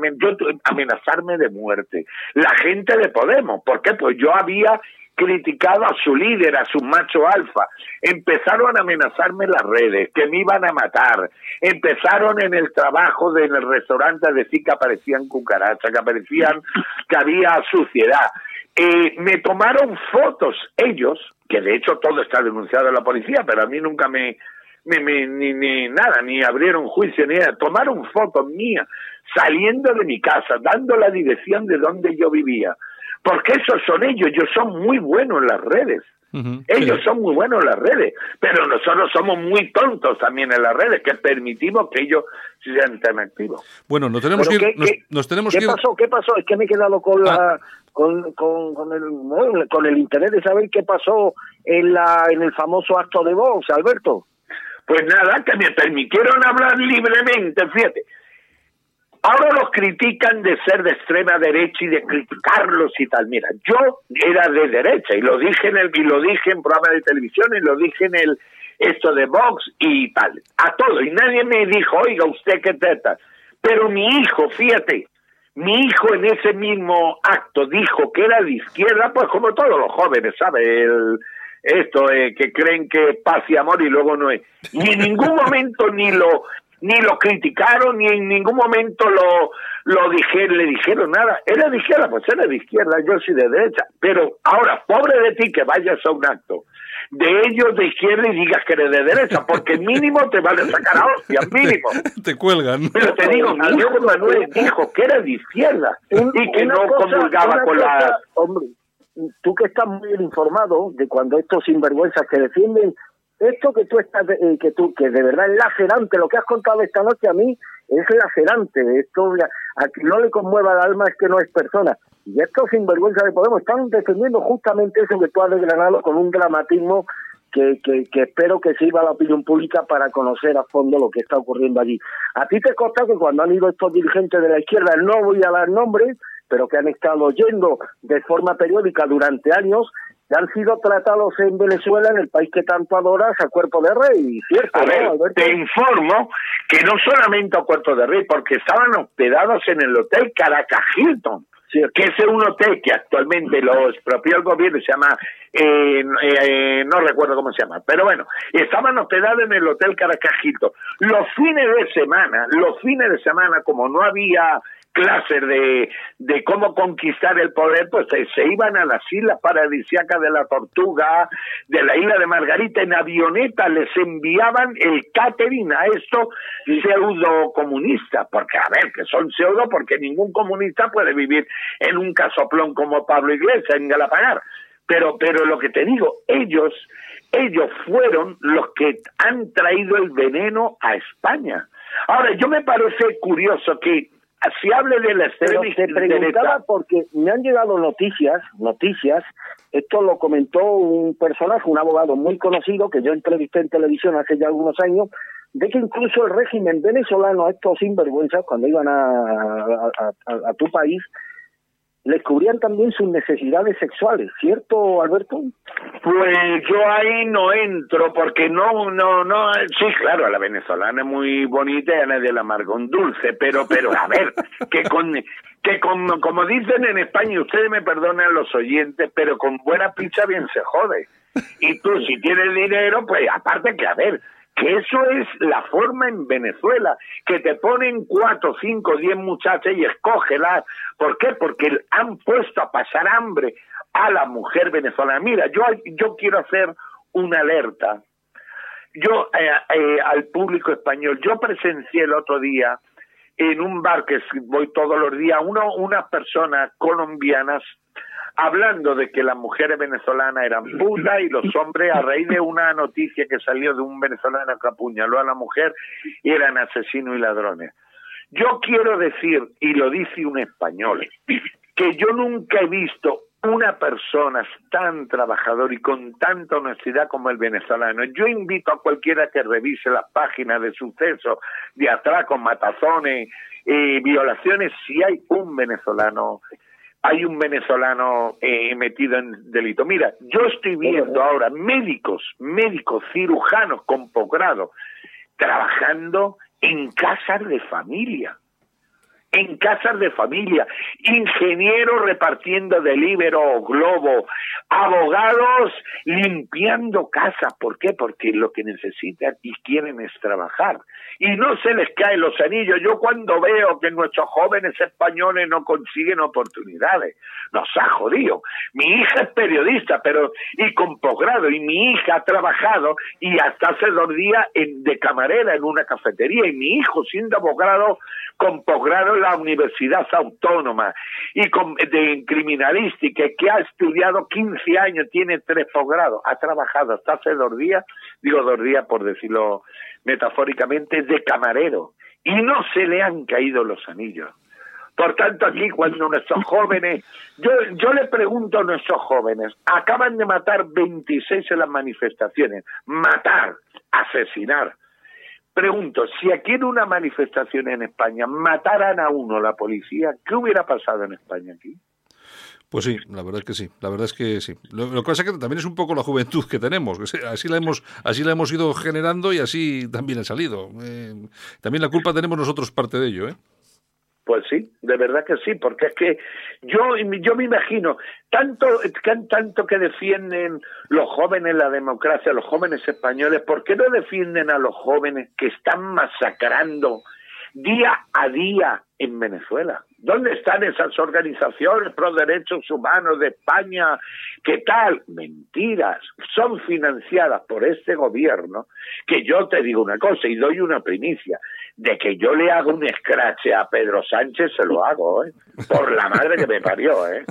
S6: amenazarme de muerte. La gente de Podemos, ¿por qué? Pues yo había criticado a su líder, a su macho alfa. Empezaron a amenazarme en las redes, que me iban a matar. Empezaron en el trabajo de, en el restaurante a decir que aparecían cucarachas, que aparecían que había suciedad eh, me tomaron fotos ellos, que de hecho todo está denunciado en la policía, pero a mí nunca me, me, ni, ni, nada, ni abrieron juicio, ni nada. Tomaron fotos mías saliendo de mi casa, dando la dirección de donde yo vivía. Porque esos son ellos, ellos son muy buenos en las redes. Ellos son muy buenos en las redes, pero nosotros somos muy tontos también en las redes, que permitimos que ellos sean tan activos.
S2: Bueno, nos tenemos que
S5: ir,
S2: nos, tenemos
S5: ¿qué pasó? ¿Qué pasó? Es que me he quedado con la ah. con, con, con, el, con el interés de saber qué pasó en la en el famoso acto de Vox, Alberto.
S6: Pues nada, que me permitieron hablar libremente, fíjate. Ahora los critican de ser de extrema derecha y de criticarlos y tal. Mira, yo era de derecha y lo dije en el y lo dije en programa de televisión y lo dije en el esto de Vox y tal, a todo y nadie me dijo, "Oiga, usted qué teta." Pero mi hijo, fíjate, mi hijo en ese mismo acto dijo que era de izquierda, pues como todos los jóvenes, ¿sabe? El, esto eh, que creen que paz y amor y luego no es. Y en ningún momento ni lo ni lo criticaron, ni en ningún momento lo, lo dijeron, le dijeron nada. Era de izquierda, pues era de izquierda, yo soy de derecha. Pero ahora, pobre de ti que vayas a un acto de ellos de izquierda y digas que eres de derecha, porque mínimo te van a sacar a hostias, mínimo.
S2: te cuelgan.
S6: Pero te digo, mi hijo Manuel dijo que era de izquierda y que no comulgaba con la...
S5: Hombre, tú que estás muy bien informado de cuando estos sinvergüenzas que defienden esto que tú estás, eh, que tú, que de verdad es lacerante, lo que has contado esta noche a mí es lacerante. Esto a quien no le conmueva el alma es que no es persona. Y estos sinvergüenza de Podemos están defendiendo justamente eso que tú has desgranado con un dramatismo que, que, espero que sirva la opinión pública para conocer a fondo lo que está ocurriendo allí. A ti te consta que cuando han ido estos dirigentes de la izquierda, no voy a dar nombres, pero que han estado yendo de forma periódica durante años, han sido tratados en Venezuela, en el país que tanto adoras, a cuerpo de rey, ¿cierto?
S6: A ver, te informo que no solamente a cuerpo de rey, porque estaban hospedados en el hotel Caracas Hilton, que es un hotel que actualmente lo expropió el gobierno, se llama, eh, eh, no recuerdo cómo se llama, pero bueno, estaban hospedados en el hotel Caracas Hilton. Los fines de semana, los fines de semana, como no había clases de, de cómo conquistar el poder, pues se, iban a las islas paradisíacas de la Tortuga, de la isla de Margarita, en avioneta les enviaban el catering a estos pseudo comunistas, porque a ver, que son pseudo porque ningún comunista puede vivir en un casoplón como Pablo Iglesias en Galapagar. Pero, pero lo que te digo, ellos, ellos fueron los que han traído el veneno a España. Ahora, yo me parece curioso que si hable de la extrema
S5: te preguntaba porque me han llegado noticias, noticias, esto lo comentó un personaje, un abogado muy conocido que yo entrevisté en televisión hace ya algunos años, de que incluso el régimen venezolano, estos sinvergüenzas, cuando iban a, a tu país, les cubrían también sus necesidades sexuales, ¿cierto, Alberto?
S6: Pues yo ahí no entro porque no, no, no, sí, claro, la venezolana es muy bonita y a nadie la amarga un dulce, pero, pero, a ver, que con, que con, como dicen en España, ustedes me perdonan los oyentes, pero con buena pizza bien se jode. Y tú, si tienes dinero, pues aparte que, a ver, que eso es la forma en Venezuela, que te ponen cuatro, cinco, diez muchachas y escógelas. ¿Por qué? Porque han puesto a pasar hambre a la mujer venezolana. Mira, yo, yo quiero hacer una alerta. Yo, eh, eh, al público español, yo presencié el otro día en un bar que voy todos los días, uno, unas personas colombianas hablando de que las mujeres venezolanas eran putas y los hombres, a raíz de una noticia que salió de un venezolano que apuñaló a la mujer, eran asesinos y ladrones. Yo quiero decir, y lo dice un español, que yo nunca he visto una persona tan trabajador y con tanta honestidad como el venezolano. Yo invito a cualquiera que revise las páginas de sucesos, de atracos, matazones, eh, violaciones, si hay un venezolano hay un venezolano eh, metido en delito. Mira, yo estoy viendo ahora médicos, médicos cirujanos con posgrado trabajando en casas de familia. En casas de familia, ingenieros repartiendo delibero globo, abogados limpiando casas. ¿Por qué? Porque lo que necesitan y quieren es trabajar. Y no se les caen los anillos. Yo cuando veo que nuestros jóvenes españoles no consiguen oportunidades, nos ha jodido. Mi hija es periodista, pero y con posgrado, y mi hija ha trabajado y hasta hace dos días en, de camarera en una cafetería, y mi hijo siendo abogado con posgrado la Universidad Autónoma y de criminalística, que ha estudiado 15 años, tiene tres posgrados, ha trabajado hasta hace dos días, digo dos días por decirlo metafóricamente, de camarero. Y no se le han caído los anillos. Por tanto, aquí cuando nuestros jóvenes, yo, yo le pregunto a nuestros jóvenes, acaban de matar 26 en las manifestaciones, matar, asesinar, Pregunto, si aquí en una manifestación en España mataran a uno la policía, ¿qué hubiera pasado en España aquí?
S2: Pues sí, la verdad es que sí, la verdad es que sí. Lo, que pasa es que también es un poco la juventud que tenemos, así la hemos, así la hemos ido generando y así también ha salido. Eh, también la culpa tenemos nosotros parte de ello, ¿eh?
S6: Pues sí, de verdad que sí, porque es que yo, yo me imagino, tanto, tanto que defienden los jóvenes la democracia, los jóvenes españoles, ¿por qué no defienden a los jóvenes que están masacrando día a día en Venezuela? ¿Dónde están esas organizaciones pro derechos humanos de España? ¿Qué tal? Mentiras. Son financiadas por este gobierno, que yo te digo una cosa y doy una primicia, de que yo le hago un escrache a Pedro Sánchez, se lo hago, ¿eh? Por la madre que me parió, ¿eh?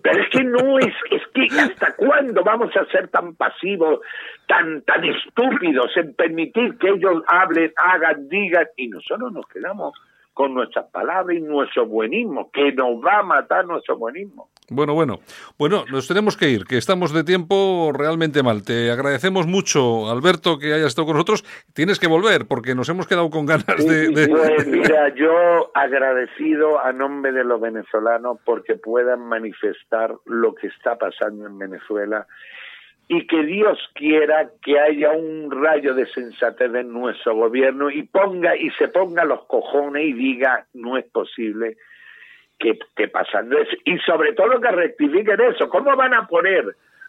S6: Pero es que no es, es que hasta cuándo vamos a ser tan pasivos, tan, tan estúpidos en permitir que ellos hablen, hagan, digan, y nosotros nos quedamos con nuestras palabras y nuestro buenismo, que nos va a matar nuestro buenismo.
S2: Bueno, bueno. Bueno, nos tenemos que ir, que estamos de tiempo realmente mal. Te agradecemos mucho, Alberto, que hayas estado con nosotros. Tienes que volver, porque nos hemos quedado con ganas de,
S6: Pues mira, yo agradecido a nombre de los venezolanos porque puedan manifestar lo que está pasando en Venezuela y que Dios quiera que haya un rayo de sensatez en nuestro gobierno y ponga y se ponga los cojones y diga no es posible que, que pasando eso y sobre todo que rectifiquen eso. Cómo van a poner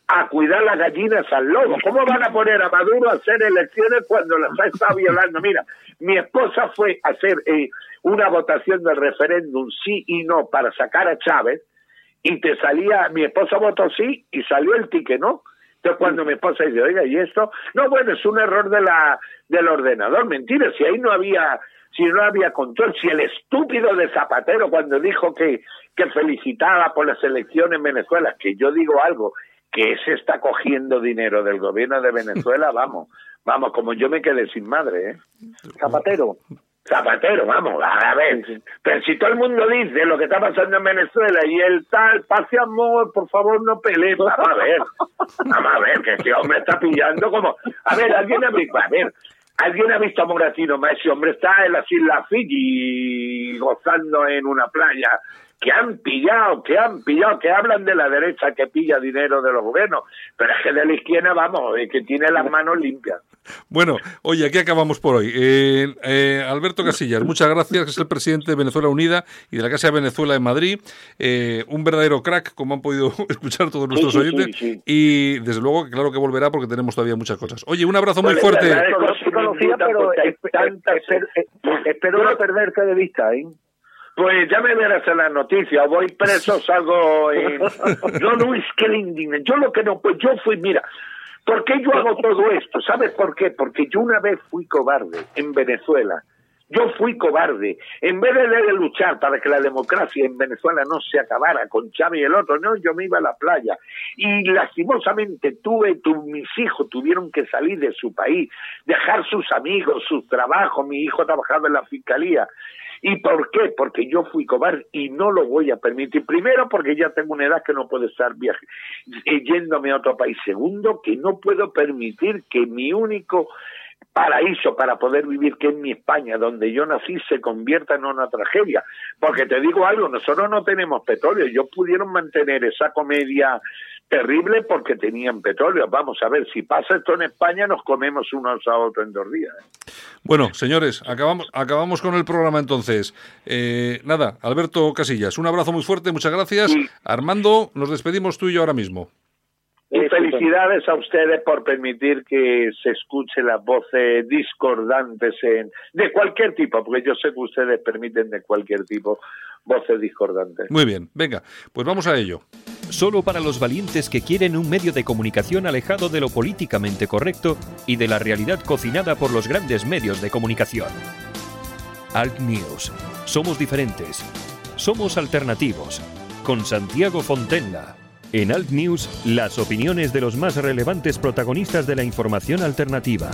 S6: a cuidar las gallinas al lobo cómo van a poner a Maduro a hacer elecciones cuando las estado violando mira mi esposa fue a hacer eh, una votación de referéndum sí y no para sacar a Chávez y te salía mi esposa votó sí y salió el tique no entonces cuando mi esposa dice, oiga, ¿y esto? No, bueno, es un error de la del ordenador. Mentira, si ahí no había si no había control, si el estúpido de Zapatero cuando dijo que, que felicitaba por las elecciones en Venezuela, que yo digo algo, que se está cogiendo dinero del gobierno de Venezuela, vamos, vamos, como yo me quedé sin madre, ¿eh? Zapatero. Zapatero, vamos, a ver, pero si todo el mundo dice lo que está pasando en Venezuela y el tal, pase amor, por favor no pelee, vamos a ver, vamos a ver, que ese hombre está pillando como, a ver, alguien ha visto, a ver, alguien ha visto a Moratino, ese hombre está en las Islas Fiji gozando en una playa, que han pillado, que han pillado, que hablan de la derecha que pilla dinero de los gobiernos, pero es que de la izquierda, vamos, que tiene las manos limpias.
S2: Bueno, oye, aquí acabamos por hoy. Eh, eh, Alberto Casillas, muchas gracias, que es el presidente de Venezuela Unida y de la Casa de Venezuela en Madrid. Eh, un verdadero crack, como han podido escuchar todos nuestros oyentes. Y desde luego, claro que volverá porque tenemos todavía muchas cosas. Oye, un abrazo muy fuerte.
S6: espero no perderte de vista, ¿eh? Pues ya me verás en las noticias, voy preso, salgo en... No, no, es que le. Yo lo que no, pues yo fui, mira, ¿por qué yo hago todo esto? ¿Sabes por qué? Porque yo una vez fui cobarde en Venezuela. Yo fui cobarde. En vez de, luchar para que la democracia en Venezuela no se acabara con Chávez y el otro, no, yo me iba a la playa. Y lastimosamente tuve, tu, mis hijos tuvieron que salir de su país, dejar sus amigos, sus trabajos. Mi hijo trabajaba en la fiscalía. ¿Y por qué? Porque yo fui cobarde y no lo voy a permitir. Primero, porque ya tengo una edad que no puedo estar viaje, eh, yéndome a otro país. Segundo, que no puedo permitir que mi único paraíso para poder vivir, que es mi España, donde yo nací, se convierta en una tragedia. Porque te digo algo, nosotros no tenemos petróleo. Ellos pudieron mantener esa comedia terrible porque tenían petróleo. Vamos a ver, si pasa esto en España, nos comemos unos a otros en dos días. ¿eh?
S2: Bueno, señores, acabamos, acabamos con el programa entonces. Eh, nada, Alberto Casillas, un abrazo muy fuerte, muchas gracias. Armando, nos despedimos tú y yo ahora mismo.
S6: Y felicidades a ustedes por permitir que se escuchen las voces discordantes en, de cualquier tipo, porque yo sé que ustedes permiten de cualquier tipo voces discordantes.
S2: Muy bien, venga, pues vamos a ello.
S1: Solo para los valientes que quieren un medio de comunicación alejado de lo políticamente correcto y de la realidad cocinada por los grandes medios de comunicación. Alt News. Somos diferentes. Somos alternativos. Con Santiago Fontenla. En Alt News, las opiniones de los más relevantes protagonistas de la información alternativa.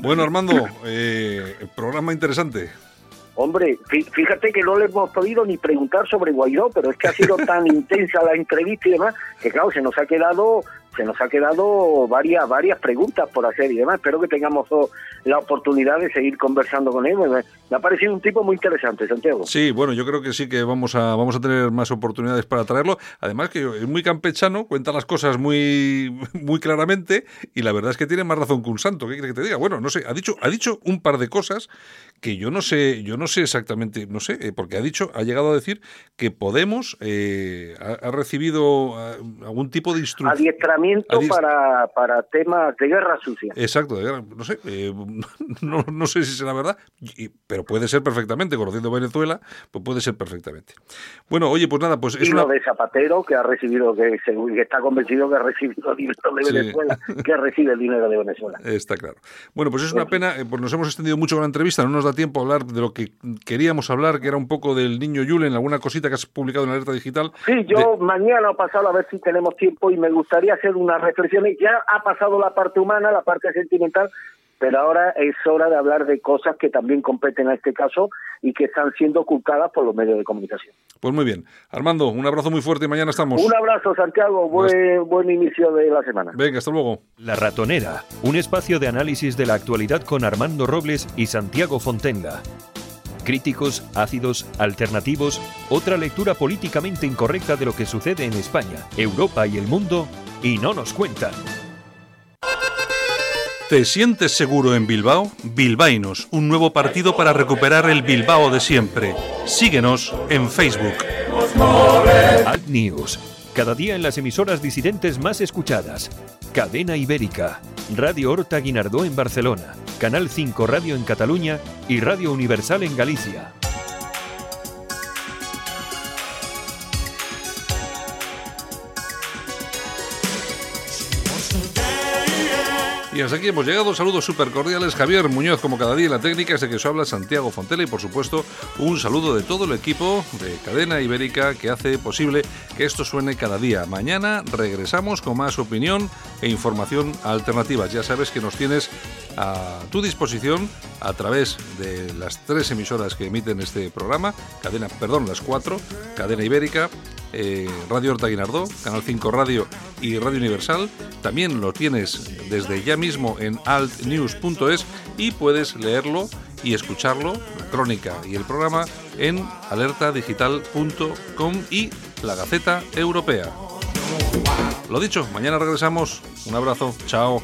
S2: Bueno, Armando, eh, programa interesante.
S5: Hombre, fíjate que no le hemos podido ni preguntar sobre Guaidó, pero es que ha sido tan intensa la entrevista y demás, que claro, se nos ha quedado se nos ha quedado varias varias preguntas por hacer y demás. Espero que tengamos la oportunidad de seguir conversando con él. Me, ha parecido un tipo muy interesante, Santiago.
S2: Sí, bueno, yo creo que sí que vamos a vamos a tener más oportunidades para traerlo. Además que es muy campechano, cuenta las cosas muy muy claramente y la verdad es que tiene más razón que un santo. ¿Qué quiere que te diga? Bueno, no sé, ha dicho ha dicho un par de cosas que yo no sé, yo no sé exactamente, no sé, eh, porque ha dicho, ha llegado a decir que Podemos eh, ha, recibido ah, algún tipo de instrucción
S5: para, para temas de guerra sucia.
S2: Exacto, de guerra, no sé, eh, no, no, sé si será verdad, pero puede ser perfectamente, conociendo Venezuela, pues puede ser perfectamente. Bueno, oye, pues nada, pues
S5: es y lo de Zapatero, que ha recibido, que, está convencido que ha recibido dinero de Venezuela, que recibe el dinero de Venezuela.
S2: Está claro. Bueno, pues es una pena, eh, pues nos hemos extendido mucho con la entrevista, no nos da tiempo a hablar de lo que queríamos hablar, que era un poco del niño Yulen, alguna cosita que has publicado en la alerta digital.
S5: Sí, yo mañana o pasado a ver si tenemos tiempo y me gustaría hacer una reflexiones. Ya ha pasado la parte humana, la parte sentimental, pero ahora es hora de hablar de cosas que también competen a este caso y que están siendo ocultadas por los medios de comunicación.
S2: Pues muy bien. Armando, un abrazo muy fuerte y mañana estamos.
S5: Un abrazo, Santiago. Buen, buen inicio de la semana.
S2: Venga, hasta luego.
S1: La Ratonera, un espacio de análisis de la actualidad con Armando Robles y Santiago Fontenga. Críticos, ácidos, alternativos, otra lectura políticamente incorrecta de lo que sucede en España, Europa y el mundo y no nos cuentan.
S2: ¿Te sientes seguro en Bilbao? Bilbainos, un nuevo partido para recuperar el Bilbao de siempre. Síguenos en Facebook.
S1: Alt News, cada día en las emisoras disidentes más escuchadas. Cadena Ibérica, Radio Horta Guinardó en Barcelona, Canal 5 Radio en Cataluña y Radio Universal en Galicia.
S2: Y hasta aquí hemos llegado. Saludos súper cordiales. Javier Muñoz, como cada día en la técnica, este que os habla Santiago Fontela y, por supuesto, un saludo de todo el equipo de Cadena Ibérica que hace posible que esto suene cada día. Mañana regresamos con más opinión e información alternativas. Ya sabes que nos tienes a tu disposición a través de las tres emisoras que emiten este programa, cadena, perdón, las cuatro, Cadena Ibérica, eh, Radio Horta Guinardó, Canal 5 Radio y Radio Universal. También lo tienes desde ya mismo en altnews.es y puedes leerlo y escucharlo, la crónica y el programa, en alertadigital.com y la Gaceta Europea. Lo dicho, mañana regresamos. Un abrazo, chao.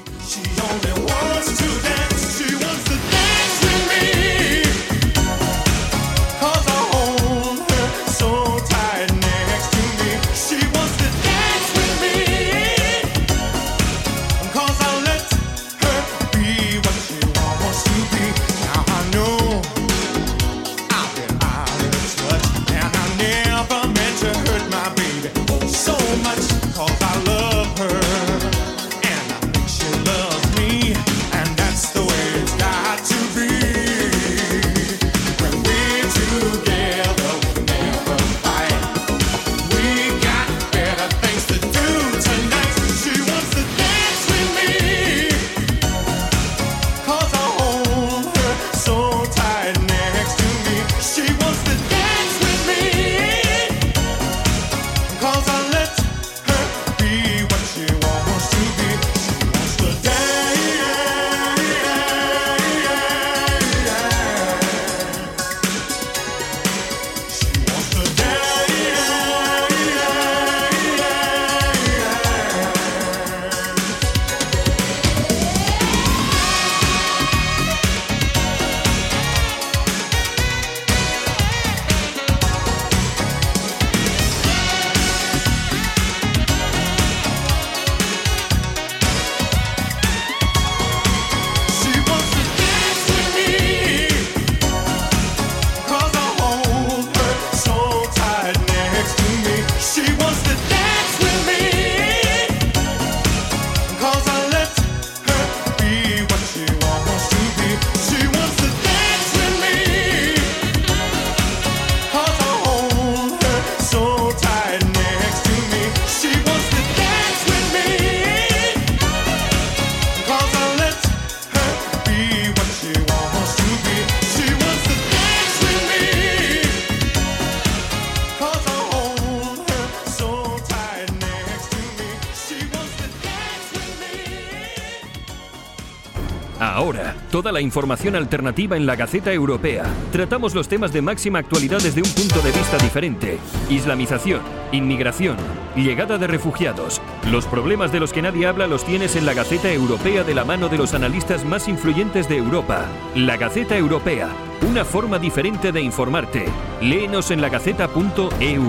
S1: Toda la información alternativa en la Gaceta Europea. Tratamos los temas de máxima actualidad desde un punto de vista diferente. Islamización, inmigración, llegada de refugiados. Los problemas de los que nadie habla los tienes en la Gaceta Europea de la mano de los analistas más influyentes de Europa. La Gaceta Europea, una forma diferente de informarte. Léenos en lagaceta.eu.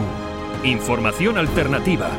S1: Información alternativa.